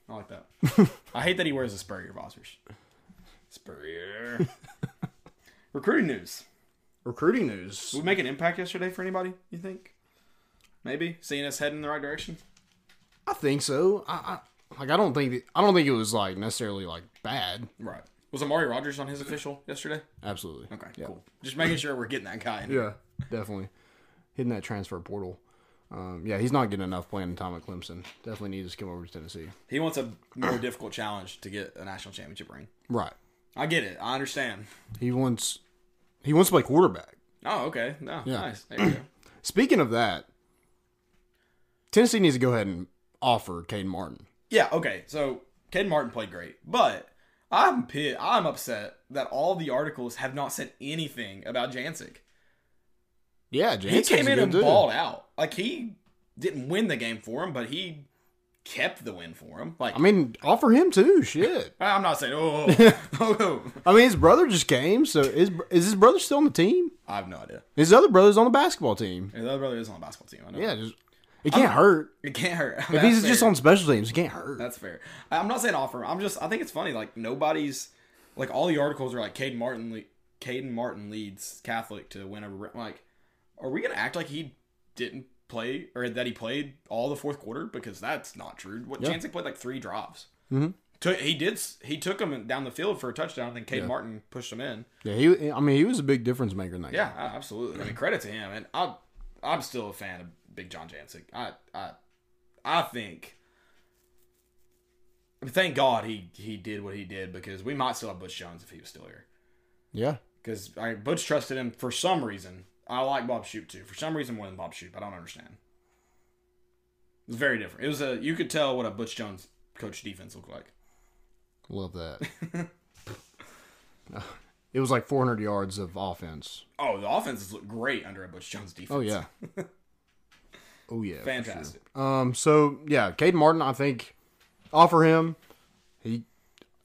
I like that. [LAUGHS] I hate that he wears a Spurrier Bossers. Spurrier. [LAUGHS] Recruiting news. Recruiting news. Did we make an impact yesterday for anybody? You think? Maybe seeing us heading in the right direction. I think so. I like. I don't think. I don't think it was like necessarily like bad. Right. Was Amari Rodgers on his official yesterday? Absolutely. Okay, Yeah. cool. Just making sure we're getting that guy. In. Yeah, definitely. Hitting that transfer portal. Um, yeah, he's not getting enough playing time at Clemson. Definitely needs to come over to Tennessee. He wants a more difficult challenge to get a national championship ring. Right. I get it. I understand. He wants. He wants to play quarterback. Oh, okay. No, Yeah. nice. There you go. [CLEARS THROAT] Speaking of that, Tennessee needs to go ahead and offer Caden Martin. Yeah, okay. So Ken Martin played great, but I'm pit. I'm upset that all the articles have not said anything about Jancic. Yeah, He came in and dude. balled out. Like he didn't win the game for him, but he kept the win for him. Like I mean, offer him too. Shit. [LAUGHS] I'm not saying oh, oh, oh, oh. oh. [LAUGHS] I mean, his brother just came, so is is his brother still on the team? I have no idea. His other brother's on the basketball team. His other brother is on the basketball team. I know. Yeah, just it can't hurt. it can't hurt. [LAUGHS] If he's just on special teams, it can't hurt. That's fair. I'm not saying offer. I'm just. I think it's funny. Like nobody's. Like all the articles are like Caden Martin. Le- Caden Martin leads Catholic to win over. Like, are we gonna act like he didn't play or that he played all the fourth quarter? Because that's not true. What Yeah. Jancic played like three drops. Mhm. Took, he did. He took him down the field for a touchdown. and then Caden Yeah. Martin pushed him in. Yeah, he. I mean, he was a big difference maker in that. Yeah, a- absolutely. I mean, credit to him. And I, I'm still a fan of Big John Jancic. I, I, I think. I mean, thank God he he did what he did because we might still have Butch Jones if he was still here. Yeah. Because I Butch trusted him for some reason. I like Bob Shoop too. For some reason more than Bob Shoop. I don't understand. It was very different. It was a you could tell what a Butch Jones coach defense looked like. Love that. [LAUGHS] it was like 400 yards of offense. Oh, the offenses look great under a Butch Jones defense. Oh yeah. [LAUGHS] oh yeah. fantastic. sure. Um. So yeah, Caden Martin. I think offer him. He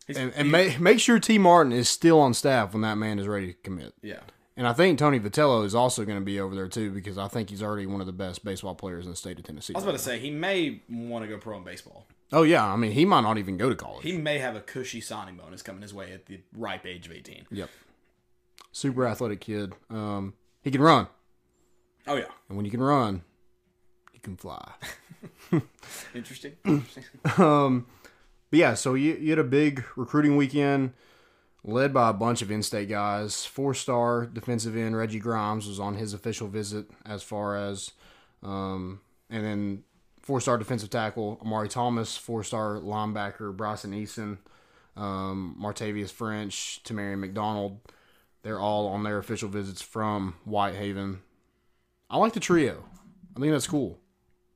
He's- and, and he- make make sure Tee Martin is still on staff when that man is ready to commit. yeah. And I think Tony Vitello is also going to be over there too because I think he's already one of the best baseball players in the state of Tennessee. I was about to say he may want to go pro in baseball. oh yeah, I mean he might not even go to college. He may have a cushy signing bonus coming his way at the ripe age of 18. yep. Super athletic kid. Um, he can run, Oh, yeah. and when you can run, can fly. [LAUGHS] [CLEARS THROAT] Interesting. Um, but yeah, so you, you had a big recruiting weekend led by a bunch of in-state guys. Four-star defensive end Reggie Grimes was on his official visit as far as, um, and then four-star defensive tackle Amari Thomas, four-star linebacker Bryson Eason, um, Martavius French, Tamarian McDonald. They're all on their official visits from Whitehaven. I like the trio. I think that's cool.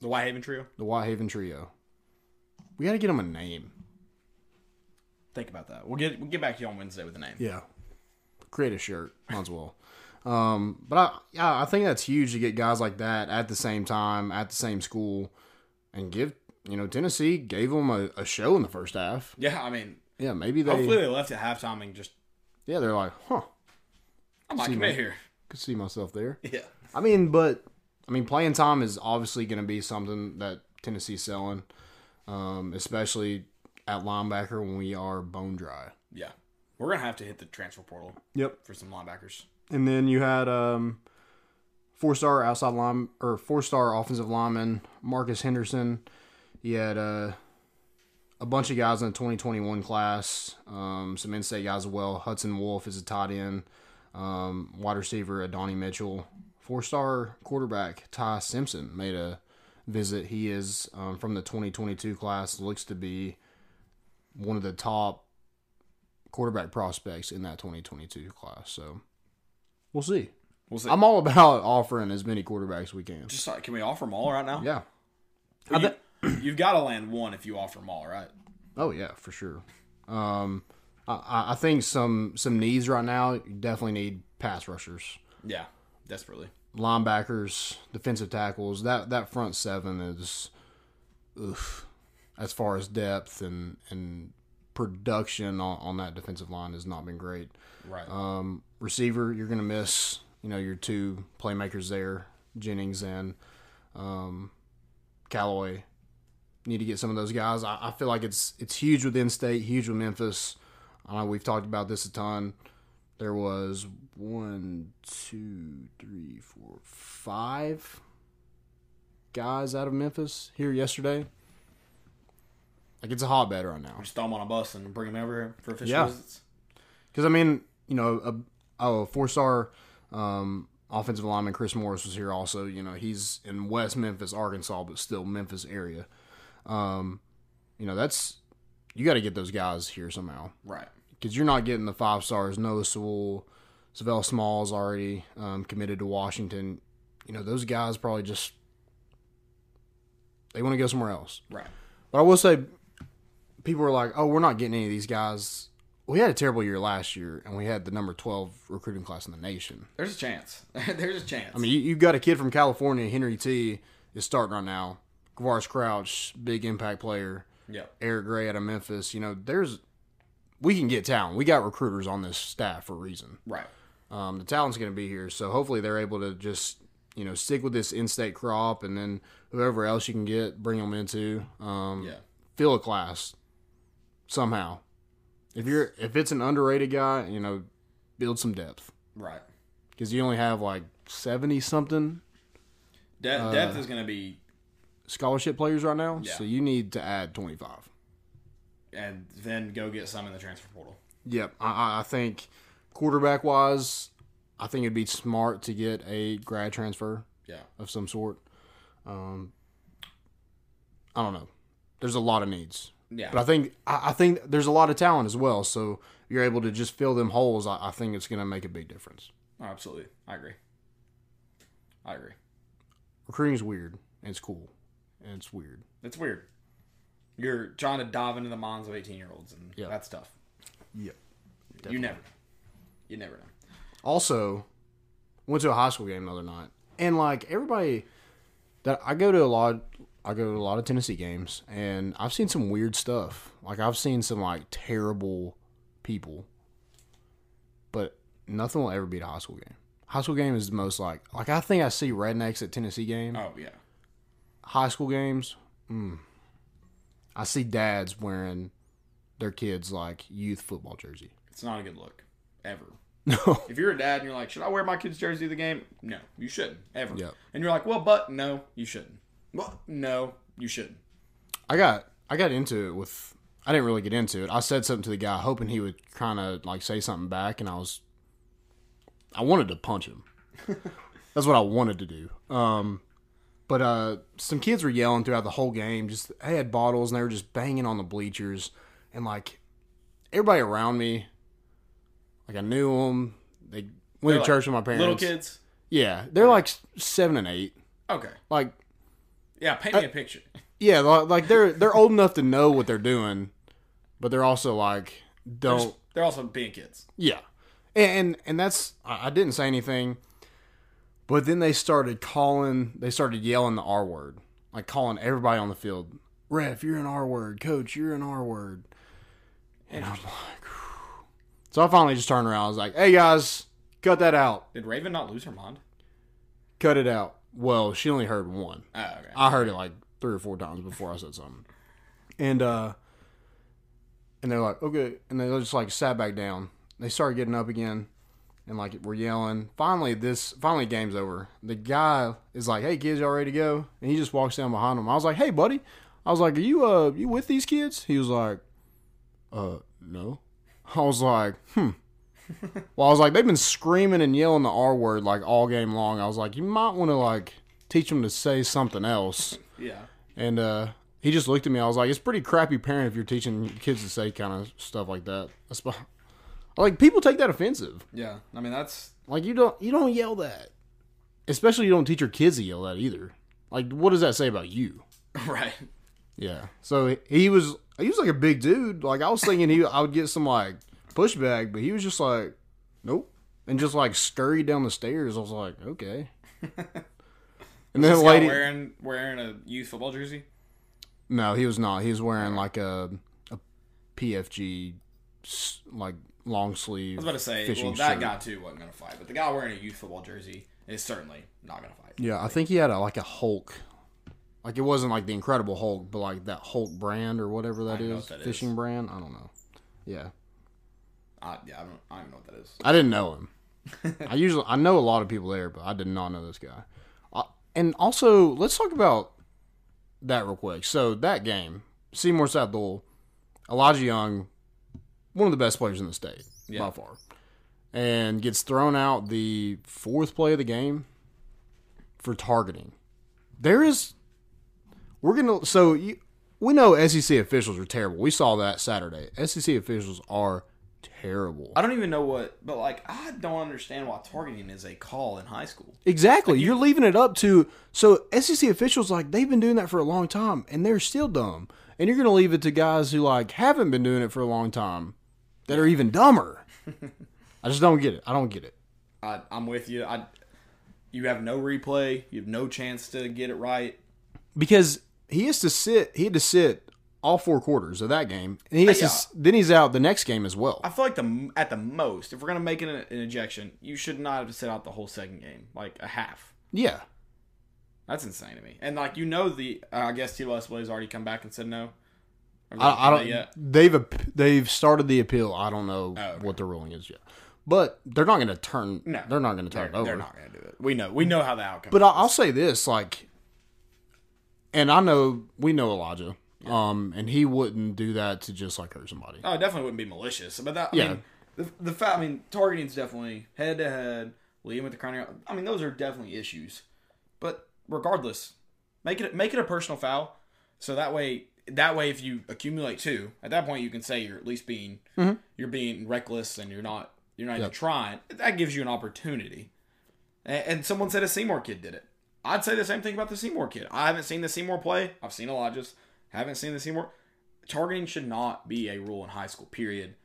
The Whitehaven Trio. The Whitehaven trio. We got to get them a name. Think about that. We'll get we'll get back to you on Wednesday with the name. Yeah. Create a shirt. Might as well. Um, but I yeah, I think that's huge to get guys like that at the same time, at the same school, and give you know, Tennessee gave them a, a show in the first half. Yeah, I mean, Yeah, maybe they hopefully they left at halftime and just Yeah, they're like, huh, I might commit man. here. could see myself there. [LAUGHS] Yeah. I mean, but I mean, playing time is obviously going to be something that Tennessee's selling, um, especially at linebacker when we are bone dry. Yeah. We're gonna have to hit the transfer portal Yep. for some linebackers. And then you had um, four star outside line or four star offensive lineman Marcus Henderson. You had uh, a bunch of guys in the 2021 class, um, some in state guys as well. Hudson Wolfe is a tight end, um, wide receiver Adonai Mitchell. Four star quarterback Ty Simpson made a visit. He is um, from the 2022 class, looks to be one of the top quarterback prospects in that 2022 class. So we'll see. We'll see. I'm all about offering as many quarterbacks as we can. just like, can we offer them all right now? Yeah. You, you've got to land one if you offer them all, right? Oh yeah, for sure. Um, I- I, I think some some needs right now. You definitely need pass rushers, Yeah, desperately. linebackers, defensive tackles. That that front seven is, oof, as far as depth and and production on, on that defensive line has not been great. Right. Um, receiver, you're gonna miss. You know your two playmakers there, Jennings and um, Callaway. Need to get some of those guys. I, I feel like it's it's huge with in-state, huge with Memphis. I know we've talked about this a ton. There was one, two, three, four, five guys out of Memphis here yesterday. Like it's a hotbed right now. just throw them on a bus and bring them over here for official Yeah. visits. Because I mean, you know, a, oh, a four-star um, offensive lineman Chris Morris was here also. You know, he's in West Memphis, Arkansas, but still Memphis area. Um, you know, that's you got to get those guys here somehow Right. Because you're not getting the five stars Noah Sewell, Sav'ell Smalls already um, committed to Washington. You know, those guys probably just they want to go somewhere else. Right. But I will say, people were like, "Oh, we're not getting any of these guys." We had a terrible year last year, and we had the number twelve recruiting class in the nation. There's a chance. [LAUGHS] There's a chance. I mean, you, you've got a kid from California, Henry T, is starting right now. Quavaris Crouch, big impact player. yeah. Eric Gray out of Memphis. You know, there's we can get talent. We got recruiters on this staff for a reason. Right. Um, the talent's going to be here, so hopefully they're able to just you know stick with this in-state crop, and then whoever else you can get, bring them into. Um, Yeah. Fill a class somehow. If you're if it's an underrated guy, you know, build some depth Right. because you only have like seventy something De- Uh, depth is going to be, scholarship players right now, Yeah. so you need to add twenty five. And then go get some in the transfer portal. Yep, I- I, think quarterback wise, I think it'd be smart to get a grad transfer Yeah. of some sort. Um, I don't know. There's a lot of needs, Yeah. but I think I, I think there's a lot of talent as well. So you're able to just fill them holes. I, I think it's going to make a big difference. Oh, absolutely. I agree. I agree. Recruiting is weird and it's cool and it's weird. It's weird. You're trying to dive into the minds of 18 year olds, and Yeah. that's tough. Yep. You never, you never know. Also, went to a high school game the other night, and like everybody that I go to a lot, I go to a lot of Tennessee games, and I've seen some weird stuff. Like I've seen some like terrible people, but nothing will ever beat a high school game. High school game is the most like like I think I see rednecks at Tennessee game. Oh yeah, High school games, mm, I see dads wearing their kids like youth football jersey. it's not a good look ever. [LAUGHS] No, If you're a dad and you're like, should I wear my kid's jersey to the game? No, you shouldn't ever. Yep. And you're like, well, but no, you shouldn't. Well, no, you shouldn't. I got I got into it with I didn't really get into it. I said something to the guy hoping he would kind of like say something back and I was I wanted to punch him. [LAUGHS] That's what I wanted to do. Um but uh some kids were yelling throughout the whole game just they had bottles and they were just banging on the bleachers and like everybody around me like I knew them. They went They're to like church with my parents. Little kids. Yeah, they're like 7 and 8. Okay. Like Yeah, paint me a picture. [LAUGHS] Yeah, like they're they're old enough to know what they're doing, but they're also like They're, don't. just- they're also being kids. Yeah, and and, and that's I, I didn't say anything, but then they started calling. They started yelling the R word, like calling everybody on the field. Ref, you're an R word. Coach, you're an R word. And I'm like, whew. [SIGHS] so I finally just turned around. I was like, "Hey guys, cut that out. Did Raven not lose her mind? Cut it out." Well, she only heard one. Oh, okay. I heard it like three or four times before I said something. And uh and they're like, okay, and they just like sat back down. They started getting up again and like we're yelling. Finally this finally game's over. The guy is like, Hey kids, y'all ready to go? And he just walks down behind them. I was like, Hey buddy. I was like, Are you uh you with these kids? He was like, Uh no. I was like, hmm. [LAUGHS] well, I was like, they've been screaming and yelling the R word like all game long. I was like, you might want to like teach them to say something else. [LAUGHS] yeah. And uh, he just looked at me. I was like, it's pretty crappy parent if you're teaching kids to say kind of stuff like that. Like people take that offensive. Yeah. I mean, that's Like you don't you don't yell that. Especially you don't teach your kids to yell that either. Like what does that say about you? [LAUGHS] right. Yeah. So he was he was like a big dude. Like I was thinking he I would get some like pushback, but he was just like, nope, and just like scurried down the stairs. I was like, okay. [LAUGHS] And then This the guy lady, wearing wearing a youth football jersey. no, he was not. He was wearing like a a PFG like long sleeve. I was about to say, well, that shirt. guy too wasn't gonna fight, but the guy wearing a youth football jersey is certainly not gonna fight. Yeah, I think he had a like a Hulk. Like it wasn't like the Incredible Hulk, but like that Hulk brand or whatever that is, that fishing brand. I don't know. Yeah, I, yeah, I don't, I don't know what that is. I didn't know him. [LAUGHS] I usually I know a lot of people there, but I did not know this guy. Uh, and also, let's talk about that real quick. So that game, Seymour Dole, Elijah Young, one of the best players in the state Yeah. by far, and gets thrown out the fourth play of the game for targeting. There is, we're gonna so you, we know SEC officials are terrible. We saw that Saturday. SEC officials are terrible. I don't even know what, but like I don't understand why targeting is a call in high school. Exactly. You're leaving it up to so SEC officials like they've been doing that for a long time and they're still dumb. And you're going to leave it to guys who like haven't been doing it for a long time that are even dumber. [LAUGHS] I just don't get it. I don't get it. I, I'm with you. I, you have no replay. You have no chance to get it right. Because he has to sit he had to sit all four quarters of that game. And he has Yeah. to, then he's out the next game as well. I feel like the at the most, if we're gonna make an, an ejection, you should not have to sit out the whole second game, like a half. Yeah. That's insane to me. And like you know, the uh, I guess TSSAA has already come back and said no. I, I don't. yet. They've they've started the appeal. I don't know Oh, okay. what the ruling is yet, but they're not going to turn. No. they're not going to turn They're, it over. they're not gonna do it. We know. We know how the outcome. But I- I'll say this, like, and I know we know Elijah, um, and he wouldn't do that to just like hurt somebody. Oh, it definitely wouldn't be malicious. But that, I Yeah. mean, the the fact, I mean, targeting's definitely head to head, leading with the out- I mean, those are definitely issues. But regardless, make it make it a personal foul, so that way that way if you accumulate two, at that point you can say you're at least being mm-hmm. you're being reckless and you're not you're not even trying. That gives you an opportunity. And, and someone said a Seymour kid did it. I'd say the same thing about the Seymour kid. I haven't seen the Seymour play. I've seen Elijah's. Haven't seen the Seymour. Targeting should not be a rule in high school. Period.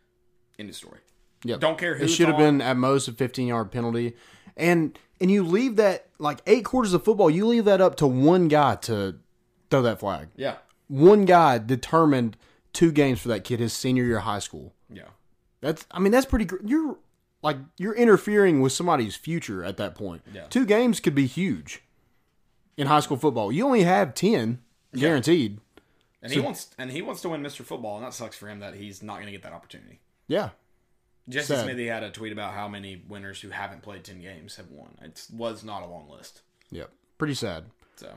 End of story. yeah Don't care who. It should have been at most a 15 yard penalty, and and you leave that like eight quarters of football. You leave that up to one guy to throw that flag. Yeah. One guy determined two games for that kid his senior year of high school. Yeah. That's I mean that's pretty. gr- You're like you're interfering with somebody's future at that point. Yeah. Two games could be huge in high school football. You only have ten guaranteed. And he wants and he wants to win Mr. Football, and that sucks for him that he's not going to get that opportunity. Yeah, Jesse Sad. Smithy had a tweet about how many winners who haven't played ten games have won. It was not a long list. yeah. Pretty sad. So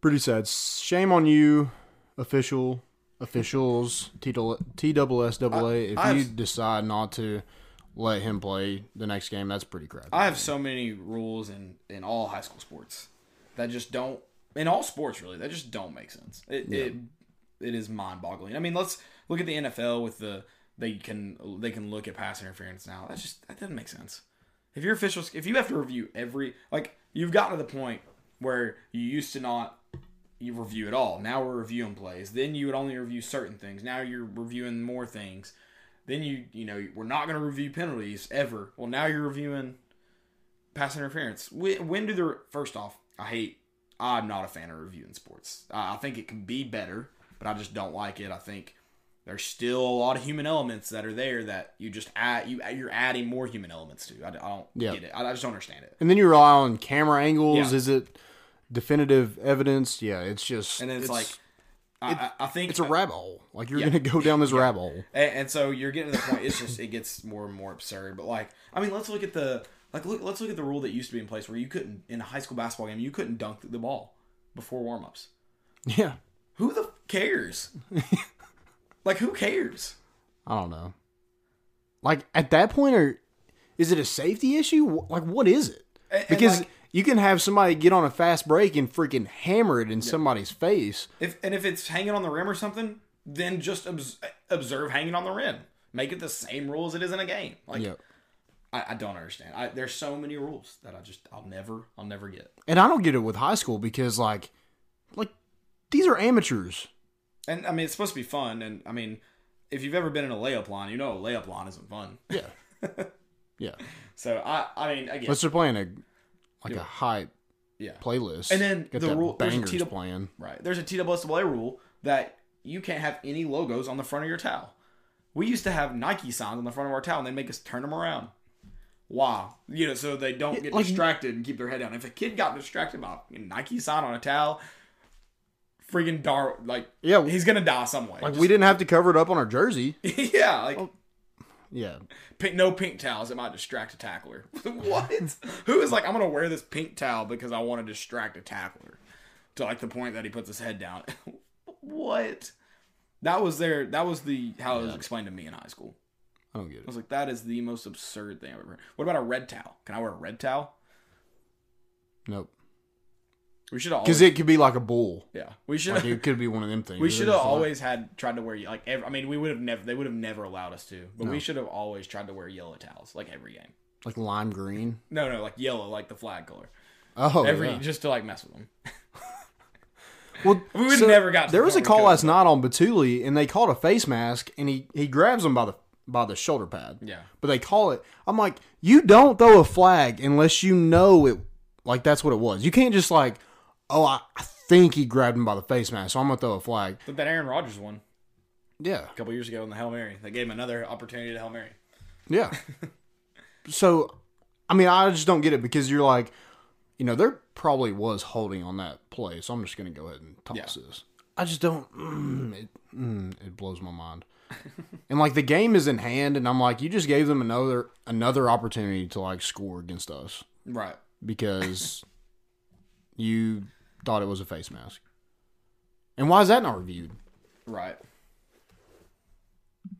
Pretty sad. Shame on you, official officials, TSSAA. If I've- you decide not to let him play the next game, that's pretty crappy. I have so many rules in in all high school sports that just don't in all sports really that just don't make sense. It it, it is mind boggling. I mean, let's look at the NFL with the they can they can look at pass interference now. That's just that doesn't make sense. If your officials if you have to review every like you've gotten to the point where you used to not you review it all. Now we're reviewing plays. Then you would only review certain things. Now you're reviewing more things. Then you you know we're not going to review penalties ever. Well, now you're reviewing pass interference. When, when do the first off? I hate. I'm not a fan of reviewing sports. I think it can be better, but I just don't like it. I think there's still a lot of human elements that are there that you just add. You you're adding more human elements to. I, I don't get it. I, I just don't understand it. and then you rely on camera angles. Yeah. Is it definitive evidence? Yeah, it's just And then it's, like, I, I, I think it's a rabbit hole. Like you're Yeah. gonna go down this rabbit hole. And, and so you're getting to the point. It's just it gets more and more absurd. But like, I mean, let's look at the like. Look, let's look at the rule that used to be in place where you couldn't in a high school basketball game you couldn't dunk the ball before warmups. Yeah, Who the f- cares? [LAUGHS] like, who cares? I don't know. Like at that point, or is it a safety issue? Like what is it? And- and, Because like, you can have somebody get on a fast break and freaking hammer it in somebody's face. if and if it's hanging on the rim or something, then just obs- observe hanging on the rim. Make it the same rule as it is in a game. Like, Yeah. I, I don't understand. I, there's so many rules that I just I'll never I'll never get. And I don't get it with high school because like, like these are amateurs. And I mean, it's supposed to be fun. And I mean, if you've ever been in a layup line, you know a layup line isn't fun. Yeah, [LAUGHS] yeah. So I, I mean, again, Unless they're playing a like a high yeah, playlist, And then Get the rule- there's a bangers playing. right. There's a TSSAA rule that you can't have any logos on the front of your towel. We used to have Nike signs on the front of our towel, and they make us turn them around. Wow, you know, so they don't get like- distracted and keep their head down. If a kid got distracted by a Nike sign on a towel, freaking dar like Yeah, he's gonna die some way. Like we didn't have to cover it up on our jersey. [LAUGHS] Yeah, like Yeah, pink, no pink towels It might distract a tackler. [LAUGHS] what? [LAUGHS] Who is like, I'm gonna wear this pink towel because I want to distract a tackler to like the point that he puts his head down. [LAUGHS] what? That was their. That was the how it was explained to me in high school. I don't get it. I was like, that is the most absurd thing I've ever. heard. What about a red towel? Can I wear a red towel? Nope. We should have because it could be like a bull. yeah. We should Like it could be one of them [LAUGHS] things. we should have just like- always had tried to wear like every, I mean we would have never they would have never allowed us to, but we should have always tried to wear yellow towels like every game. like lime green. No, no, like yellow, like the flag color. Oh, Every yeah. just to like mess with them. [LAUGHS] Well, We would never got. To There the was a call last night on Bituli, and they called a face mask, and he he grabs him by the by the shoulder pad. Yeah, But they call it. I'm like, you don't throw a flag unless you know it. Like that's what it was. You can't just like, oh, I, I think he grabbed him by the face mask, so I'm gonna throw a flag. but that Aaron Rodgers one Yeah, a couple years ago in the Hail Mary, they gave him another opportunity to Hail Mary. yeah. [LAUGHS] so, I mean, I just don't get it because you're like, you know, there probably was holding on that play, so I'm just gonna go ahead and toss Yeah. this. I just don't. Mm, it, mm, it blows my mind. [LAUGHS] and like the game is in hand, and I'm like, you just gave them another another opportunity to like score against us Right. because you thought it was a face mask. And why is that not reviewed? Right.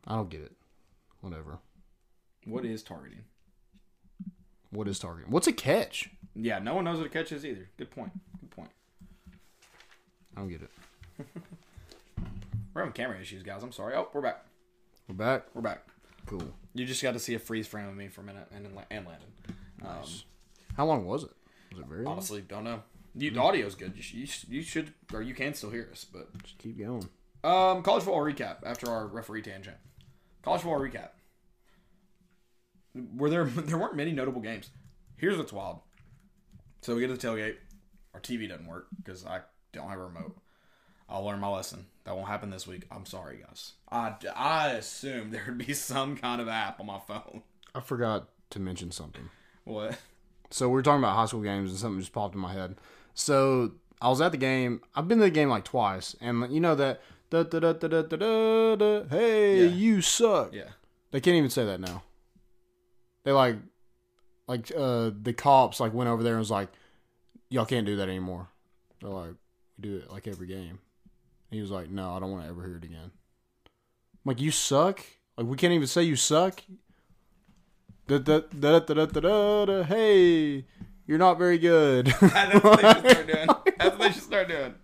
I don't get it. Whatever. What is targeting? What is targeting? What's a catch? Yeah, no one knows what a catch is either. Good point. Good point. I don't get it. [LAUGHS] We're having camera issues, guys. I'm sorry. Oh, we're back. We're back. We're back. Cool. You just got to see a freeze frame of me for a minute and then and Landon. Um, How long was it? Was it very long? honestly, don't know. You, the audio's good. You, sh- you, sh- you should, or you can still hear us. But Just keep going. um, college football recap after our referee tangent. College football recap. Were there [LAUGHS] there weren't many notable games. Here's what's wild. So we get to the tailgate. Our TV doesn't work because I don't have a remote. I'll learn my lesson. That won't happen this week. I'm sorry, guys. I, I assumed [LAUGHS] there would be some kind of app on my phone. I forgot to mention something. What? So we were talking about high school games, and something just popped in my head. So I was at the game. I've been to the game like twice, and you know that da da da da da da da. da hey, Yeah. you suck. Yeah. They can't even say that now. They like, like uh, the cops like went over there and was like, "Y'all can't do that anymore." They're like, "We do it like every game." And he was like, "No, I don't want to ever hear it again." I'm like, "You suck." Like we can't even say you suck. Da, da, da, da, da, da, da, da. Hey, you're not very good. [LAUGHS] That's what they should start doing. [LAUGHS] That's what they should start doing.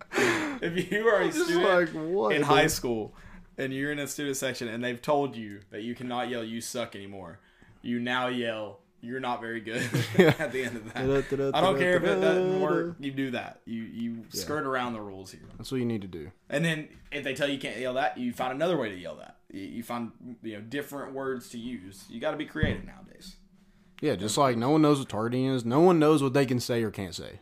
If you are a student like in high school and you're in a student section and they've told you that you cannot yell "you suck" anymore, you now yell "you're not very good" [LAUGHS] at the end of that. I don't care if it doesn't work. You do that. You you skirt around the rules here. That's what you need to do. And then if they tell you you can't yell that, you find another way to yell that. You, you find you know different words to use. You got to be creative nowadays. Yeah, just like no one knows what targeting is. No one knows what they can say or can't say.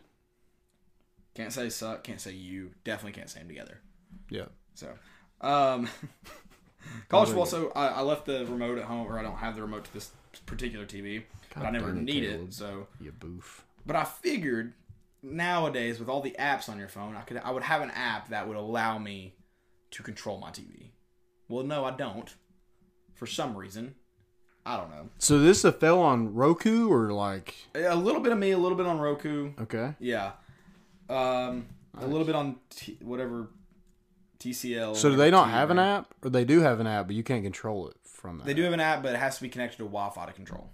Can't say suck. Can't say you. Definitely can't say them together. Yeah. So, um, [LAUGHS] college football. So I, I left the remote at home, or I don't have the remote to this particular TV, but I never it, need Caleb. it. So, You boof. but I figured nowadays with all the apps on your phone, I could I would have an app that would allow me to control my TV. Well, no, I don't. For some reason, I don't know. So this a fell on Roku or like A little bit of me, a little bit on Roku. okay. Yeah. Um, a little bit on T- whatever TCL. So do they not TV have an app, or they do have an app, but you can't control it from that? They do have an app, but it has to be connected to Wi-Fi to control.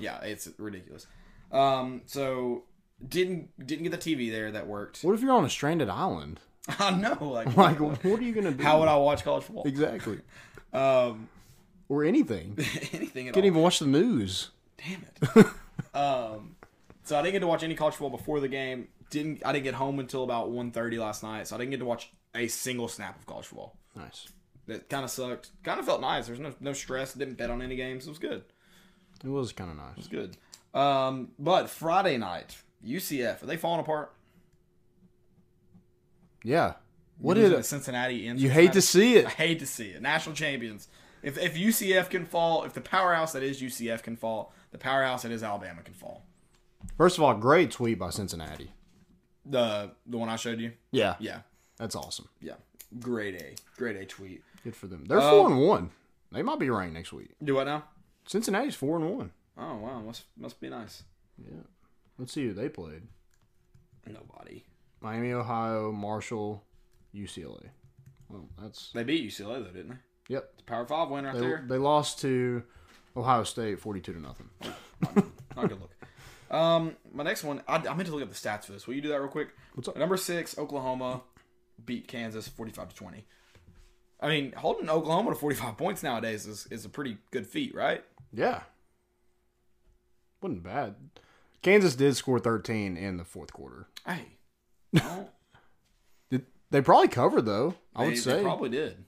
Yeah, it's ridiculous. Um, so didn't didn't get the TV there that worked. What if you're on a stranded island? [LAUGHS] I know, like, Like, what are you gonna do? how would I watch college football? exactly? [LAUGHS] Um, Or anything? [LAUGHS] anything at Can't all. even watch the news. Damn it. [LAUGHS] um, so I didn't get to watch any college football before the game. Didn't I didn't get home until about 1.30 last night, so I didn't get to watch a single snap of college football. Nice. That kind of sucked. Kind of felt nice. There's no no stress. Didn't bet on any games. It was good. It was kind of nice. It's good. Um, but Friday night, UCF are they falling apart? Yeah. What is it? Cincinnati? In you hate to see it? I hate to see it. National champions. If if UCF can fall, if the powerhouse that is UCF can fall, the powerhouse that is Alabama can fall. First of all, great tweet by Cincinnati. The the one I showed you. Yeah, Yeah, that's awesome. yeah. Great A, Great A tweet. Good for them. They're Um, four and one. They might be ranked next week. Do what now? Cincinnati's four and one. Oh wow, must must be nice. Yeah. Let's see who they played. Nobody. Miami, Ohio, Marshall, UCLA. Well, that's They beat UCLA though, didn't they? Yep. It's a Power Five win right They, there. they lost to Ohio State forty-two to nothing. Not good look. Um, my next one, I, I meant to look up the stats for this. Will you do that real quick? What's up? Number six, Oklahoma beat Kansas forty-five to twenty. I mean, holding Oklahoma to forty-five points nowadays is, is a pretty good feat, right? Yeah. Wasn't bad. Kansas did score 13 in the fourth quarter. Hey, [LAUGHS] Did, they probably covered though. I they, would they say. probably did.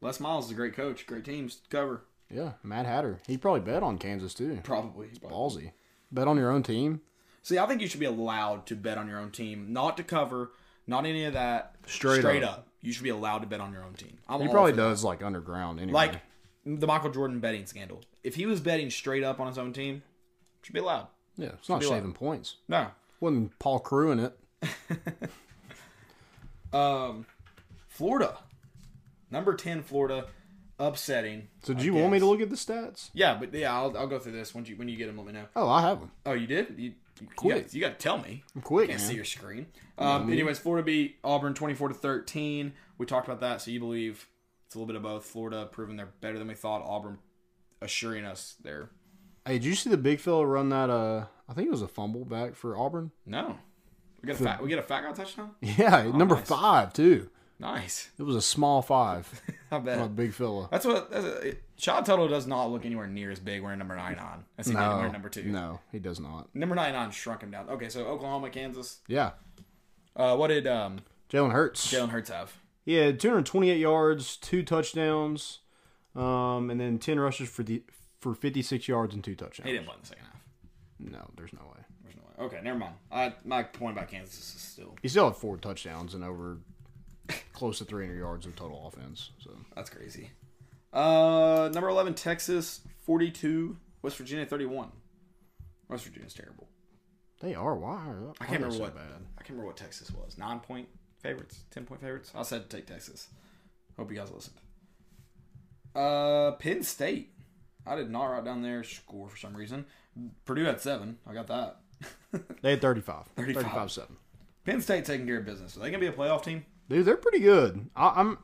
Les Miles is a great coach, great teams to cover. Yeah, Mad Hatter. He probably bet on Kansas too. Probably. he's Ballsy. Bet on your own team. See, I think you should be allowed to bet on your own team, not to cover, not any of that. Straight up. You should be allowed to bet on your own team. I'm He probably for that. does like underground anyway. Like the Michael Jordan betting scandal. If he was betting straight up on his own team, should be allowed. yeah, it's not be like- shaving points. No. Wasn't Paul Crew in it? [LAUGHS] Um, Florida, number ten, Florida, upsetting. So do I you want me to look at the stats? Yeah, but yeah, I'll, I'll go through this when you when you get them. Let me know. Oh, I have them. Oh, you did? You, you, Quick. got, you got to tell me. I'm quick, Can't man. see your screen. Um, anyways, Florida beat Auburn twenty four to thirteen. We talked about that. So you believe it's a little bit of both. Florida proving they're better than we thought. Auburn assuring us they're Hey, did you see the big fella run that? Uh, I think it was a fumble back for Auburn. no. We got a fat, we get a fat guy touchdown. [LAUGHS] Yeah, number nice. five too. Nice. It was a small five. [LAUGHS] I bet. a big fella. That's what. That's a, Shy Tuttle does not look anywhere near as big wearing number 99 as he did No, wearing number two. no, he does not. Number nine on shrunk him down. Okay, so Oklahoma, Kansas. Yeah, Uh, what did um, Jalen Hurts. Jalen Hurts have? He had 228 yards, two touchdowns, um, and then 10 rushes for the for 56 yards and two touchdowns. He didn't play in the second half. No, there's no way. There's no way. Okay, never mind. I, my point about Kansas is still He still had four touchdowns and over [LAUGHS] close to 300 yards of total offense. So that's crazy. Uh, number 11 Texas 42, West Virginia 31. West Virginia's terrible. they are. Why? I can't remember what bad. I can't remember what Texas was. Nine point favorites, ten point favorites. I said take Texas. Hope you guys listened. Uh, Penn State. I did not write down their score for some reason. Purdue had seven. I got that. [LAUGHS] They had 35. 35. 35 7. Penn State taking care of business. Are they gonna be a playoff team? Dude, they're pretty good. I, I'm.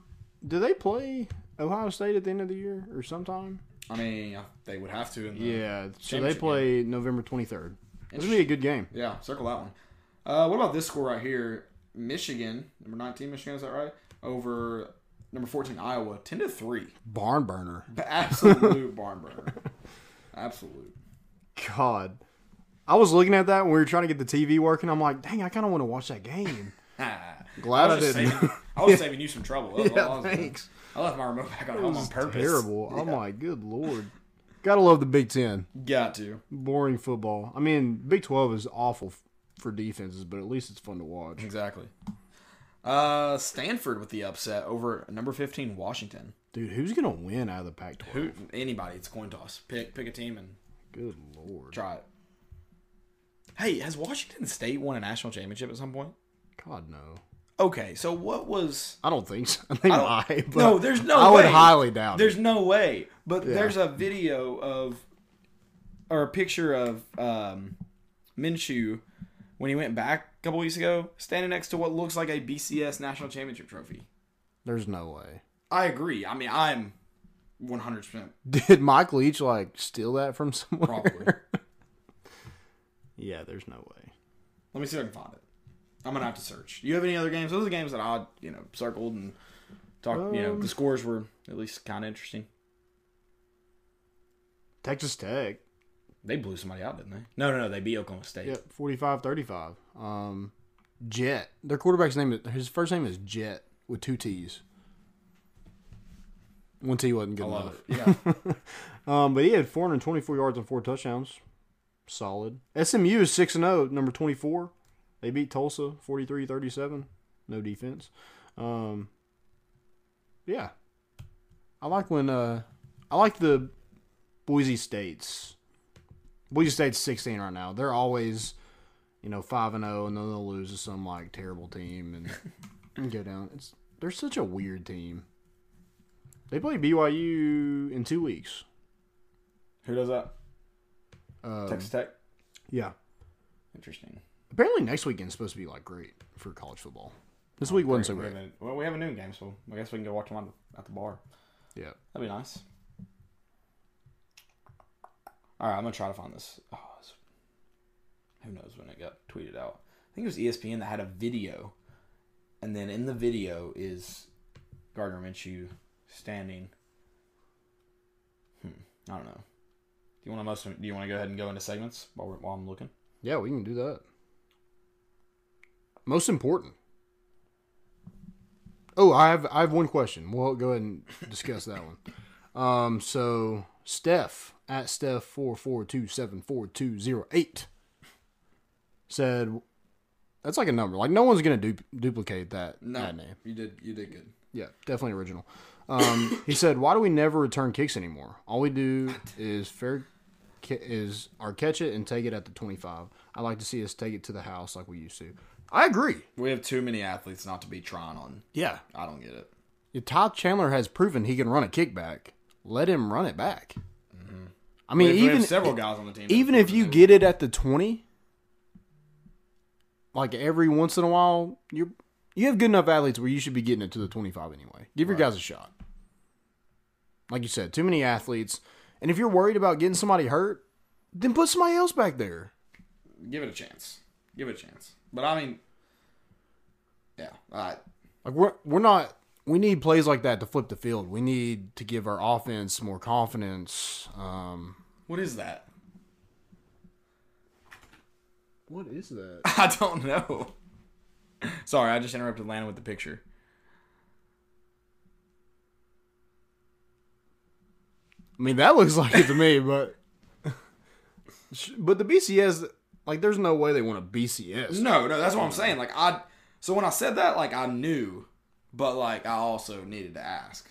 Do they play Ohio State at the end of the year or sometime? I mean, they would have to. In the, Yeah. So they play November 23rd. This will be a good game. yeah. Circle that one. Uh, what about this score right here? Michigan, number nineteen, Michigan. Is that right? Over number fourteen, Iowa, ten to three. Barn burner. Absolute [LAUGHS] barn burner. Absolute. God. I was looking at that when we were trying to get the TV working. I'm like, dang, I kind of want to watch that game. [LAUGHS] Glad I was didn't. Saving, I was [LAUGHS] saving you some trouble. That's all I yeah, was thanks. I left my remote back on home on purpose. terrible. I'm Yeah. like, good lord. Gotta love the Big Ten. Got to. Boring football. I mean, Big 12 is awful for defenses, but at least it's fun to watch. Exactly. Uh, Stanford with the upset over number fifteen Washington. Dude, who's gonna win out of the Pac-12? Who? Anybody? It's coin toss. Pick pick a team and Good lord. try it. Hey, has Washington State won a national championship at some point? God no. Okay, so what was? I don't think so. [LAUGHS] They I don't- But no, there's no. I would way. highly doubt There's it. no way. But Yeah. there's a video of, or a picture of um, Minshew when he went back a couple weeks ago, standing next to what looks like a BCS national championship trophy. There's no way. I agree. I mean, I'm 100 percent [LAUGHS] Did Mike Leach like steal that from somewhere? probably. [LAUGHS] yeah, there's no way. Let me see if I can find it. I'm gonna have to search. You have any other games? Those are the games that I, you know, circled and talked. you know, Um, the scores were at least kind of interesting. Texas Tech. They blew somebody out, didn't they? No, no, no. They beat Oklahoma State. Yep, 45-35. Um, Jett. Their quarterback's name. is- His first name is Jett with two T's. One T wasn't good enough. it. Yeah. [LAUGHS] Um, but he had 424 yards and four touchdowns. Solid. SMU is 6 and 0, number 24. They beat Tulsa 43-37. No defense. Um, yeah. I like when uh I like the Boise States. Boise State's 16 right now. They're always you know 5 and 0 and then they'll lose to some like terrible team and, and [LAUGHS] go down. It's they're such a weird team. They play BYU in 2 weeks. Who does that? Um, Texas Tech. Yeah. Interesting. Apparently next weekend's supposed to be like great for college football. This week wasn't so great. well, we have a noon game, so I guess we can go watch them on, at the bar. Yeah. That'd be nice. All right, I'm gonna try to find this. Oh, it's- who knows when it got tweeted out. I think it was ESPN that had a video, and then in the video is Gardner Minshew standing. Hmm, I don't know. Do you want to most? Do you want to go ahead and go into segments while we're, while I'm looking? Yeah, we can do that. Most important. Oh, I have I have one question. We'll go ahead and discuss that one. Um, so Steph at Steph four four two seven four two zero eight said that's like a number. Like no one's gonna du- duplicate that No, that name. you did. You did good. Yeah, definitely original. Um, he said, "Why do we never return kicks anymore? All we do is fair is our catch it and take it at the 25. I like to see us take it to the house like we used to." I agree. We have too many athletes not to be trying on. Yeah, I don't get it. Ty Chandler has proven he can run a kickback. Let him run it back. Mm-hmm. I mean, We have, we have even several guys on the team. even if you get it at the 20, like every once in a while, you you have good enough athletes where you should be getting it to the 25 anyway. Give your guys a shot. Like you said, too many athletes. And if you're worried about getting somebody hurt, then put somebody else back there. give it a chance. Give it a chance. But I mean, yeah, I, Like we're we're not we need plays like that to flip the field. We need to give our offense more confidence. Um what is that? what is that? [LAUGHS] I don't know. Sorry, I just interrupted Lana with the picture. I mean, that looks like it to me, but [LAUGHS] but the BCS, like, there's no way they want a BCS. No, no, that's what I'm saying. Like I, so when I said that, like I knew, but like I also needed to ask.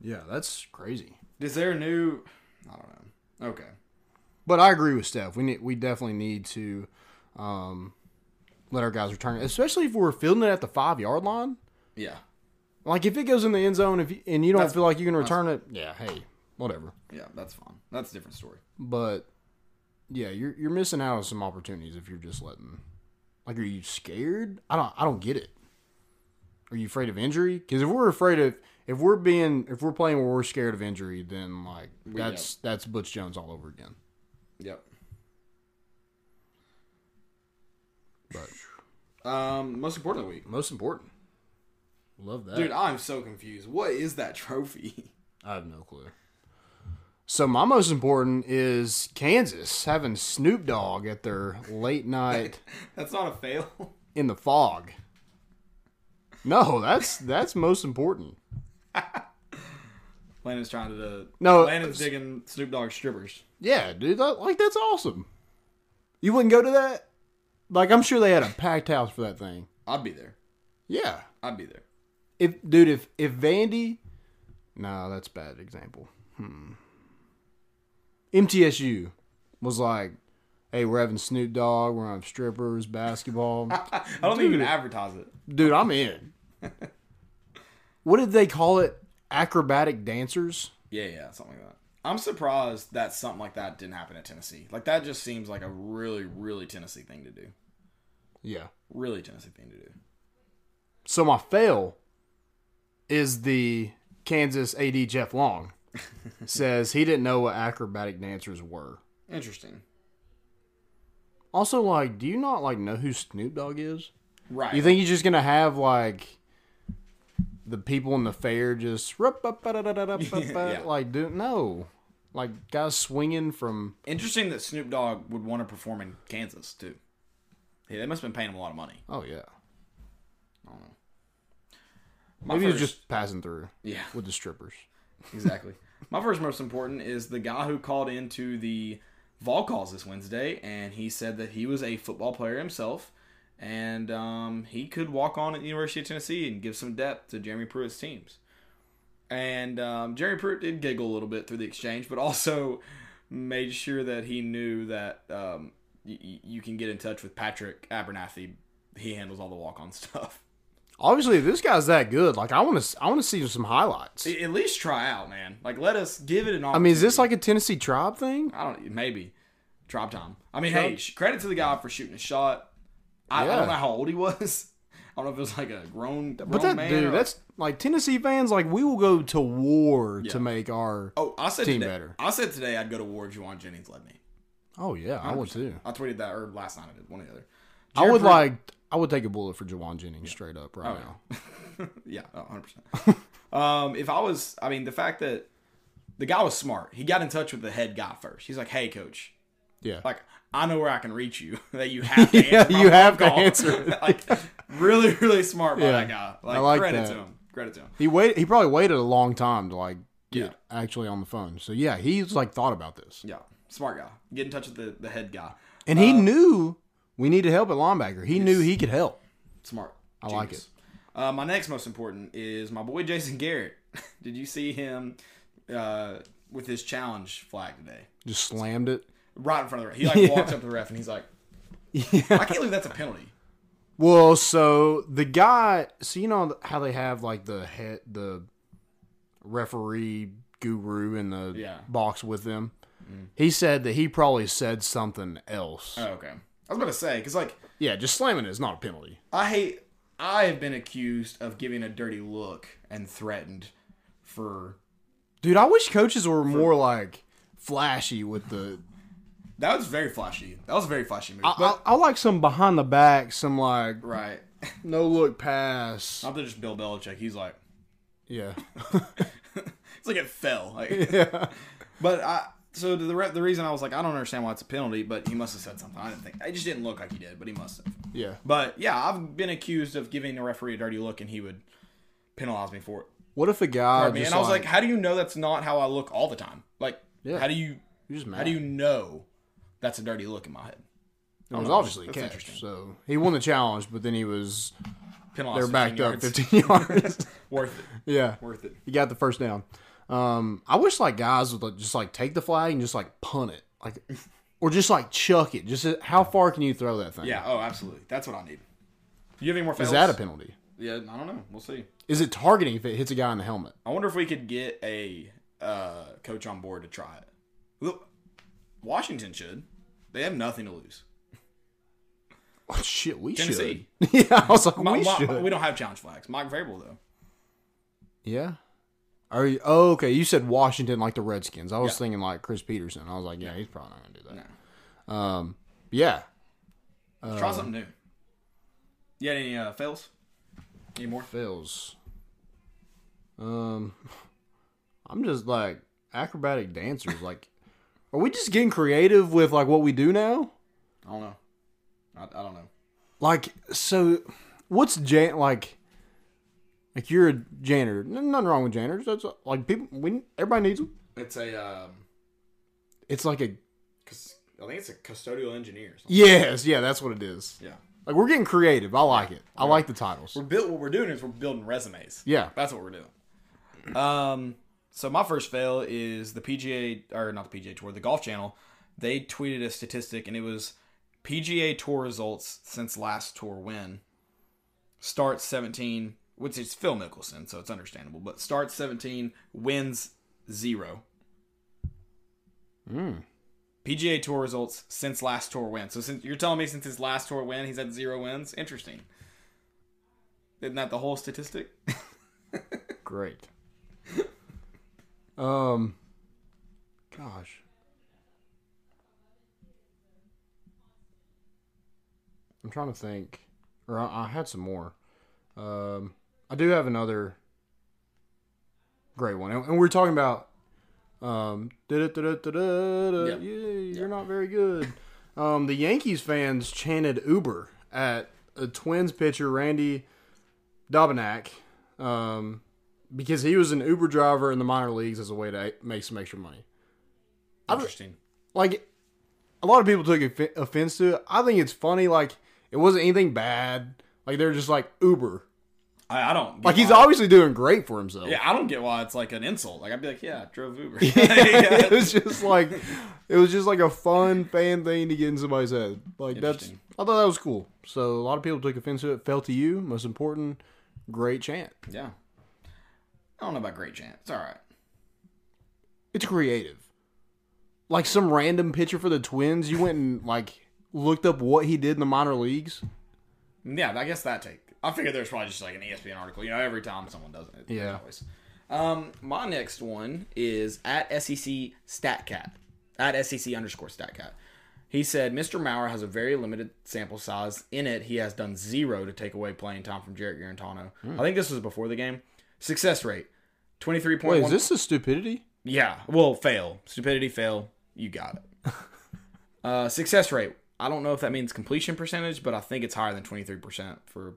Yeah, that's crazy. Is there a new? I don't know. Okay. But I agree with Steph. We need, we definitely need to um, let our guys return, it. especially if we're fielding it at the five yard line. Yeah. Like if it goes in the end zone, if you, and you don't That's- feel like you can return it, yeah, hey, whatever. Yeah, that's fine. That's a different story. But yeah, you're you're missing out on some opportunities if you're just letting. Like, are you scared? I don't I don't get it. Are you afraid of injury? Because if we're afraid of if we're being if we're playing where we're scared of injury, then like that's that's Butch Jones all over again. Yep. But Um, most important of the week, most important, love that, dude. I'm so confused. What is that trophy? [LAUGHS] I have no clue. So my most important is Kansas having Snoop Dogg at their late night [LAUGHS] that's not a fail. [LAUGHS] in the fog. No, that's that's most important. [LAUGHS] Landon's trying to. No, Landon's digging Snoop Dogg strippers. Yeah, dude, that, like that's awesome. You wouldn't go to that? Like I'm sure they had a packed house for that thing. I'd be there. Yeah. I'd be there. If dude, if if Vandy, no, that's a bad example. Hmm. MTSU was like, hey, we're having Snoop Dogg, we're having strippers, basketball. [LAUGHS] I don't even advertise it. dude, I'm in. [LAUGHS] what did they call it? Acrobatic dancers. Yeah, yeah, something like that. I'm surprised that something like that didn't happen at Tennessee. Like that just seems like a really, really Tennessee thing to do. Yeah. Really Tennessee thing to do. So my fail is the Kansas AD Jeff Long [LAUGHS] says he didn't know what acrobatic dancers were. Interesting. Also, like, do you not like know who Snoop Dogg is? Right. You think he's just gonna have like the people in the fair just [LAUGHS] Yeah. like do no, like guys swinging from Interesting that Snoop Dogg would want to perform in Kansas too. Yeah, they must have been paying him a lot of money. oh yeah, I don't know. My maybe he's first- just passing through yeah, with the strippers. exactly. [LAUGHS] My first most important is the guy who called into the Vol calls this Wednesday, and he said that he was a football player himself, and um, he could walk on at the University of Tennessee and give some depth to Jeremy Pruitt's teams. And um, Jeremy Pruitt did giggle a little bit through the exchange, but [LAUGHS] also made sure that he knew that um, y- you can get in touch with Patrick Abernathy. He handles all the walk on stuff. Obviously, if this guy's that good, like I want to, I want to see some highlights. At least try out, man. Like, let us give it an I mean, is this like a Tennessee tribe thing? I don't maybe drop time. I mean, hey, credit to the guy for shooting a shot. I, I don't know how old he was. [LAUGHS] I don't know if it was like a grown, grown But that man. dude, or- that's like Tennessee fans. Like we will go to war Yeah. to make our. oh, I said team today, better. I said today I'd go to war if Jauan Jennings led me. Oh yeah, I would too. I tweeted that or last night I did one or the other. I would like. I would take a bullet for Jauan Jennings straight up right Oh, now. [LAUGHS] yeah, oh, 100%. um, if I was, I mean, the fact that the guy was smart. He got in touch with the head guy first. He's like, "Hey, coach, Yeah. like I know where I can reach you. [LAUGHS] that you have to [LAUGHS] Yeah, you have phone to answer like, really, really smart by Yeah. that guy. Like, I like credit that. to him. Credit to him. He waited. He probably waited a long time to like get Yeah. actually on the phone. So yeah, he's like thought about this, Yeah, smart guy. Get in touch with the, the head guy. and he knew we needed help at linebacker. He knew he could help. Smart. I like it. Uh, my next most important is my boy Jason Garrett. [LAUGHS] Did you see him uh, with his challenge flag today? Just slammed it. Right in front of the ref. He like [LAUGHS] walks up to the ref and he's like, Yeah. I can't believe that's a penalty. Well, so the guy, so you know how they have like the head, the referee guru in the Yeah. box with them. He said that he probably said something else. Oh, okay. I was about to say because like yeah, just slamming it is not a penalty. I hate. I have been accused of giving a dirty look and threatened for Dude, I wish coaches were more like flashy with the. that was very flashy. That was a very flashy move. I, but I, I like some behind the back, some like right, no look pass. not that just Bill Belichick. He's like, Yeah, [LAUGHS] it's like it fell. Like, [LAUGHS] yeah. But I so the re- the reason I was like I don't understand why it's a penalty, but he must have said something. I didn't think. I just didn't look like he did, but he must have. Yeah. But yeah, I've been accused of giving the referee a dirty look, and he would penalize me for it. What if a guy Pardon me. just And I was like, how do you know that's not how I look all the time? Like, Yeah. how do you you're just mad. how do you know that's a dirty look in my head? It was obviously a That's catch. interesting. So he won the challenge, but then he was Penalized. they're backed 15 up yards. 15 [LAUGHS] yards. [LAUGHS] Worth it. yeah, Worth it. he got the first down. Um, I wish like guys would like, just like take the flag and just like punt it, like, or just like chuck it. Just how far can you throw that thing? Yeah. Oh, absolutely. That's what I need. You have any more? Is Fails? that a penalty? Yeah. I don't know. We'll see. Is it targeting if it hits a guy in the helmet? I wonder if we could get a uh, coach on board to try it. Look, Washington should. They have nothing to lose. Oh, shit, we Tennessee. should. [LAUGHS] yeah, I was like, My- we my- should. we don't have challenge flags. Mike Vrabel though. Yeah. Are you? Oh, okay. You said Washington, like the Redskins. I was Yeah. thinking like Chris Petersen. I was like, yeah, he's probably not gonna do that. No. Um, yeah. Try something new. You got any uh, fails? Any more? Fails. Um, [LAUGHS] I'm just like acrobatic dancers. like, are we just getting creative with like what we do now? I don't know. I, I don't know. Like, so what's jan like? Like you're a janitor. N- Nothing wrong with janitors. That's like people. We everybody needs them. It's a um, It's like a cus- I think it's a custodial engineer. Or something. yes, yeah. That's what it is. Yeah. Like we're getting creative. I like it. I like the titles. We're built. What we're doing is we're building resumes. Yeah. That's what we're doing. Um. So my first fail is the PGA or not the PGA Tour, the Golf Channel. They tweeted a statistic, and it was PGA Tour results since last tour win. Start seventeen, which is Phil Mickelson, so it's understandable. But starts seventeen, wins zero. Mm. PGA Tour results since last tour win. So since you're telling me since his last tour win, he's had zero wins. Interesting. Isn't that the whole statistic? [LAUGHS] Great. um. Gosh. I'm trying to think, or I, I had some more. Um, I do have another great one, and, and we're talking about. Um, yeah, you're not very good. Um, the Yankees fans chanted Uber at a Twins pitcher, Randy Dobnak, um, because he was an Uber driver in the minor leagues as a way to make some extra money. Interesting. Like, a lot of people took off- offense to it. I think it's funny. Like, it wasn't anything bad. Like, they're just like Uber. I, I don't Like, he's why- obviously doing great for himself. Yeah, I don't get why it's like an insult. Like I'd be like, yeah, I drove Uber. [LAUGHS] [LAUGHS] it was just like, it was just like a fun fan thing to get in somebody's head. Like, that's, I thought that was cool. So, a lot of people took offense to it. Fell to you. Most important, great chant. yeah. I don't know about great chant. It's all right. It's creative. Like some random pitcher for the Twins, you went and like looked up what he did in the minor leagues. Yeah, I guess that take. I figured there's probably just like an ESPN article. You know, every time someone does it. Yeah. Always. Um, my next one is at SEC StatCat. At SEC underscore StatCat. He said Mr. Maurer has a very limited sample size. In it, he has done zero to take away playing time from Jarrett Guarantano. I think this was before the game. Success rate, twenty three point Wait, is this a stupidity? Yeah. Well, fail. Stupidity, fail. You got it. [LAUGHS] uh, success rate. I don't know if that means completion percentage, but I think it's higher than 23% for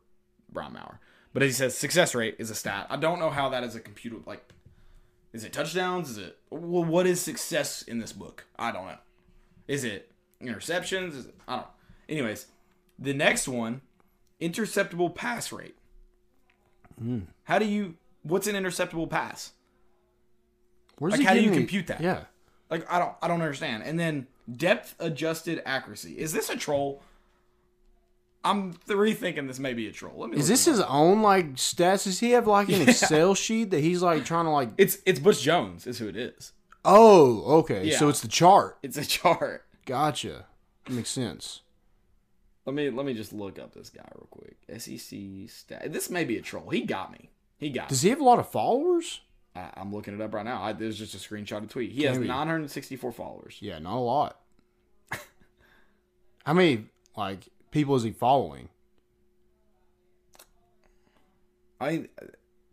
Brian Maurer. But as he says, success rate is a stat. I don't know how that is a computer. Like, is it touchdowns? Is it. Well, what is success in this book? I don't know. Is it interceptions? Is it, I don't know. Anyways, the next one interceptable pass rate. How do you. What's an interceptable pass? Where's Like, how do you compute that? Yeah. Like I don't I don't understand. And then depth adjusted accuracy. Is this a troll? I'm rethinking this may be a troll. Let me Is this his own like stats? Does he have like an [LAUGHS] Yeah. Excel sheet that he's like trying to like? It's it's Butch Jones is who it is. Oh, okay. So Yeah. it's the chart. It's a chart. Gotcha. That makes sense. Let me let me just look up this guy real quick. SEC stat. This may be a troll. He got me. He got. Does he have a lot of followers? I, I'm looking it up right now. I, there's just a screenshot of tweet. He has Maybe. 964 followers. Yeah, not a lot. [LAUGHS] How many like people is he following? I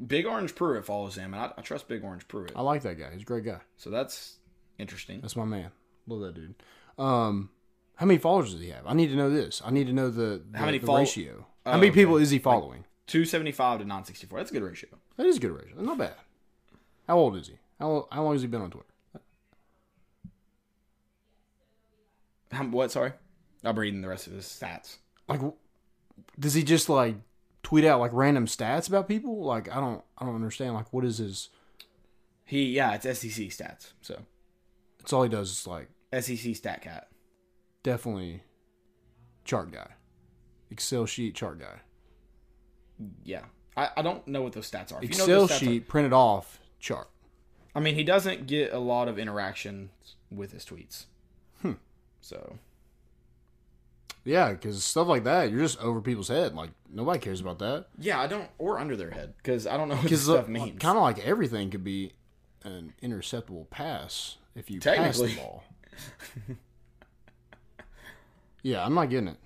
Big Orange Pruitt follows him, and I, I trust Big Orange Pruitt. I like that guy. He's a great guy. So that's interesting. That's my man. Love that dude. Um, how many followers does he have? I need to know this. I need to know the, the How many the follow- ratio. Oh, how many okay. people is he following? 275 to 964. That's a good ratio. That is a good ratio. Not bad. How old is he? How how long has he been on Twitter? How, what? Sorry, I'm reading the rest of his stats. Like, does he just like tweet out like random stats about people? Like, I don't I don't understand. Like, what is his? He yeah, it's SEC stats. So That's all he does. Is like SEC stat cat. definitely chart guy, Excel sheet chart guy. Yeah, I, I don't know what those stats are. If you know Excel those stats sheet printed off chart. I mean, he doesn't get a lot of interaction with his tweets. Hmm. So Yeah, because stuff like that, you're just over people's head. Like nobody cares about that. yeah, I don't or under their head because I don't know what this stuff means. kind of like everything could be an interceptable pass if you pass the ball. yeah, I'm not getting it.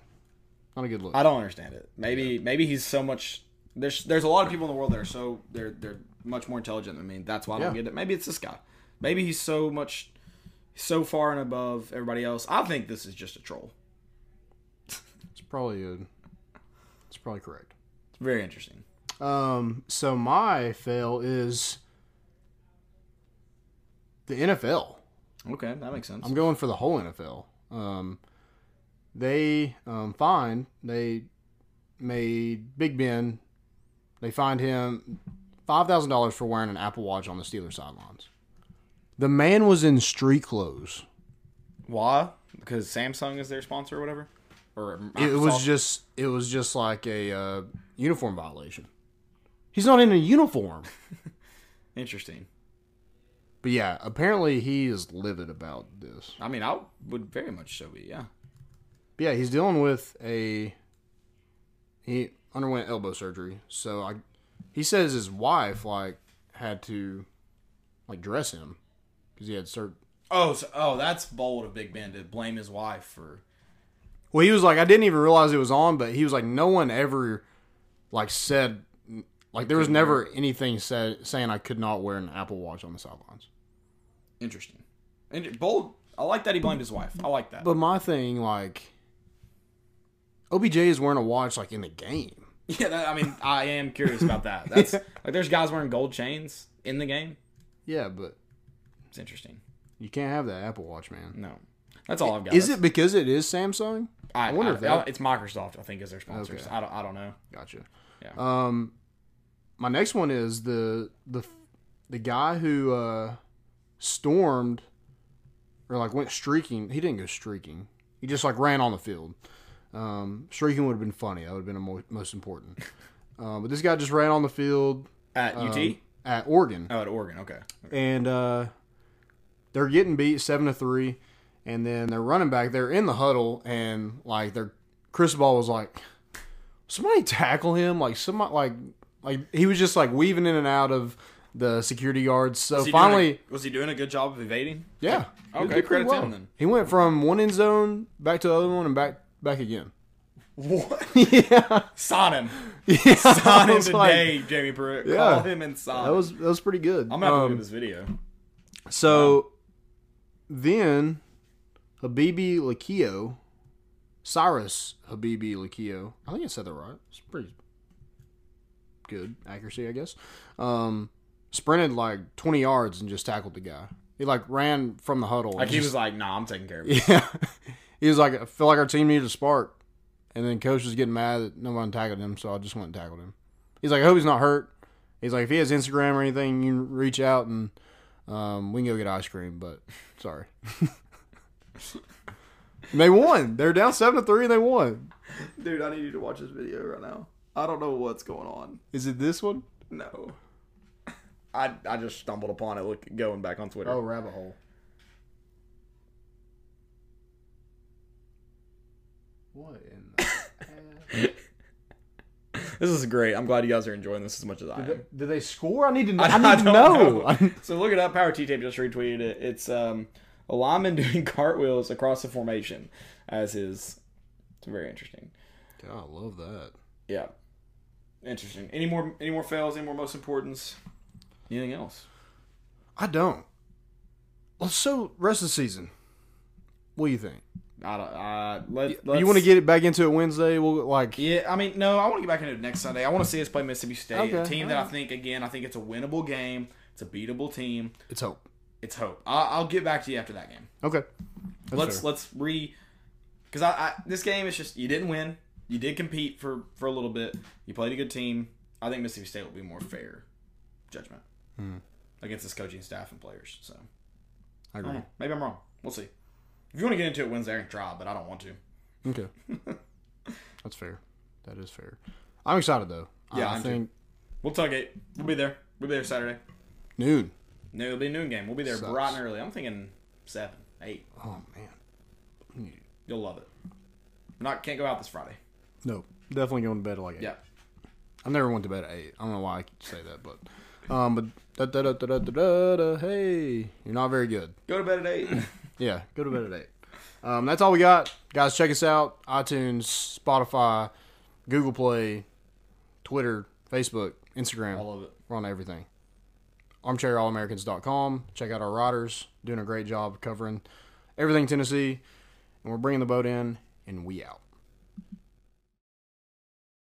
Not a good look. I don't understand it. Maybe maybe he's so much. There's there's a lot of people in the world that are so they're they're much more intelligent than me. That's why I don't Yeah. get it. Maybe it's this guy. Maybe he's so much so far and above everybody else. I think this is just a troll. Probably a, it's probably correct. It's very interesting. Um, so my fail is the NFL. Okay, that makes sense. I'm going for the whole NFL. Um, they um, find they made Big Ben. They fined him five thousand dollars for wearing an Apple Watch on the Steelers sidelines. The man was in street clothes. Why? Because Samsung is their sponsor or whatever. Or It was just it was just like a uh, uniform violation. He's not in a uniform. [LAUGHS] interesting. But yeah, apparently he is livid about this. I mean, I would very much so be. Yeah. But yeah, he's dealing with a. He underwent elbow surgery, so I. He says his wife like had to, like dress him, because he had sur. Oh, so, oh, that's bold of Big Ben to blame his wife for. Well, he was like, I didn't even realize it was on, but he was like, no one ever, like said, like there was never anything said saying I could not wear an Apple Watch on the sidelines. Interesting. And bold. I like that he blamed his wife. I like that. But my thing, like, OBJ is wearing a watch like in the game. [LAUGHS] Yeah, that, I mean, I am curious about that. [LAUGHS] That's like there's guys wearing gold chains in the game. Yeah, but It's interesting. you can't have that Apple Watch, man. No, that's all I've got. Is it because it is Samsung? I, I wonder I- if that- it's Microsoft. I think is their sponsors. Okay. I don't. I don't know. Gotcha. Yeah. Um, my next one is the the the guy who uh stormed or like went streaking. He didn't go streaking. He just like ran on the field. Um, streaking would have been funny. That would have been the mo- most important. [LAUGHS] Uh, but this guy just ran on the field At UT. um, at Oregon. oh, at Oregon. Okay. and uh, they're getting beat seven to three, and then they're running back. They're in the huddle, and like their Chris Ball was like, somebody tackle him, like somebody like like he was just like weaving in and out of the security guards. So Was finally, a- was he doing a good job of evading? yeah, Okay, credit to him then. He went from one end zone back to the other one and back back again. What? [LAUGHS] yeah, Sign him. [LAUGHS] yeah. Sign him was like, today, Jamie Pruitt. Yeah. Call him and sign. that was that was pretty good. I'm gonna have to Um, at this video. So then Habibi-Likio, Cyrus Habibi-Likio, I think I said that right. It's pretty good accuracy, I guess. Um, sprinted like 20 yards and just tackled the guy. He like ran from the huddle. Like he just- was like, "Nah, I'm taking care of [LAUGHS] it." yeah. He was like, I feel like our team needed a spark. And then coach was getting mad that no one tackled him, so I just went and tackled him. He's like, I hope he's not hurt. He's like, if he has Instagram or anything, you can reach out and um, we can go get ice cream. But sorry, [LAUGHS] [LAUGHS] they won. They're down seven to three, and they won. Dude, I need you to watch this video right now. I don't know what's going on. Is it this one? No. I I just stumbled upon it look going back on Twitter. Oh, rabbit hole. What in the [LAUGHS] This is great. I'm glad you guys are enjoying this as much as I am. did, they, did they score? I need to [LAUGHS] know. I, I, need to don't know. know. so look it up. Power T Tape just retweeted it. It's um, a lineman [LAUGHS] doing cartwheels across the formation as his. It's very interesting. Yeah, I love that. Yeah, interesting. Any more? Any more fails? Any more most importance? Anything else? I don't. Well, so rest of the season. What do you think? I don't. Uh, let, you want to get it back into it Wednesday? We'll like. Yeah, I mean, no, I want to get back into it next Sunday. I want to see us play Mississippi State, a Okay, team that I think, again, I think it's a winnable game. It's a beatable team. It's hope. It's hope. I'll, I'll get back to you after that game. Okay. That's let's fair. let's re because I, I this game is just you didn't win. You did compete for for a little bit. You played a good team. I think Mississippi State will be more fair judgment Hmm. against this coaching staff and players. So I I agree. don't maybe I'm wrong. We'll see. If you want to get into it Wednesday, I can try, but I don't want to. Okay. [LAUGHS] That's fair. That is fair. I'm excited though. Yeah, I too. think We'll tailgate. We'll be there. We'll be there Saturday. noon. No, it'll be a noon game. We'll be there Sucks. bright and early. I'm thinking seven, eight. Oh man. You'll love it. Not can't go out this Friday. No, definitely going to bed at like eight. Yeah. I never went to bed at eight. I don't know why I say that, but um, but da da da da da da da. Hey, you're not very good. Go to bed at eight. [LAUGHS] Yeah, go to bed at eight. Um, that's all we got, guys. Check us out: iTunes, Spotify, Google Play, Twitter, Facebook, Instagram. All of it. We're on everything. ArmchairAllAmericans.com. Check out our riders doing a great job covering everything Tennessee, and we're bringing the boat in, and we out.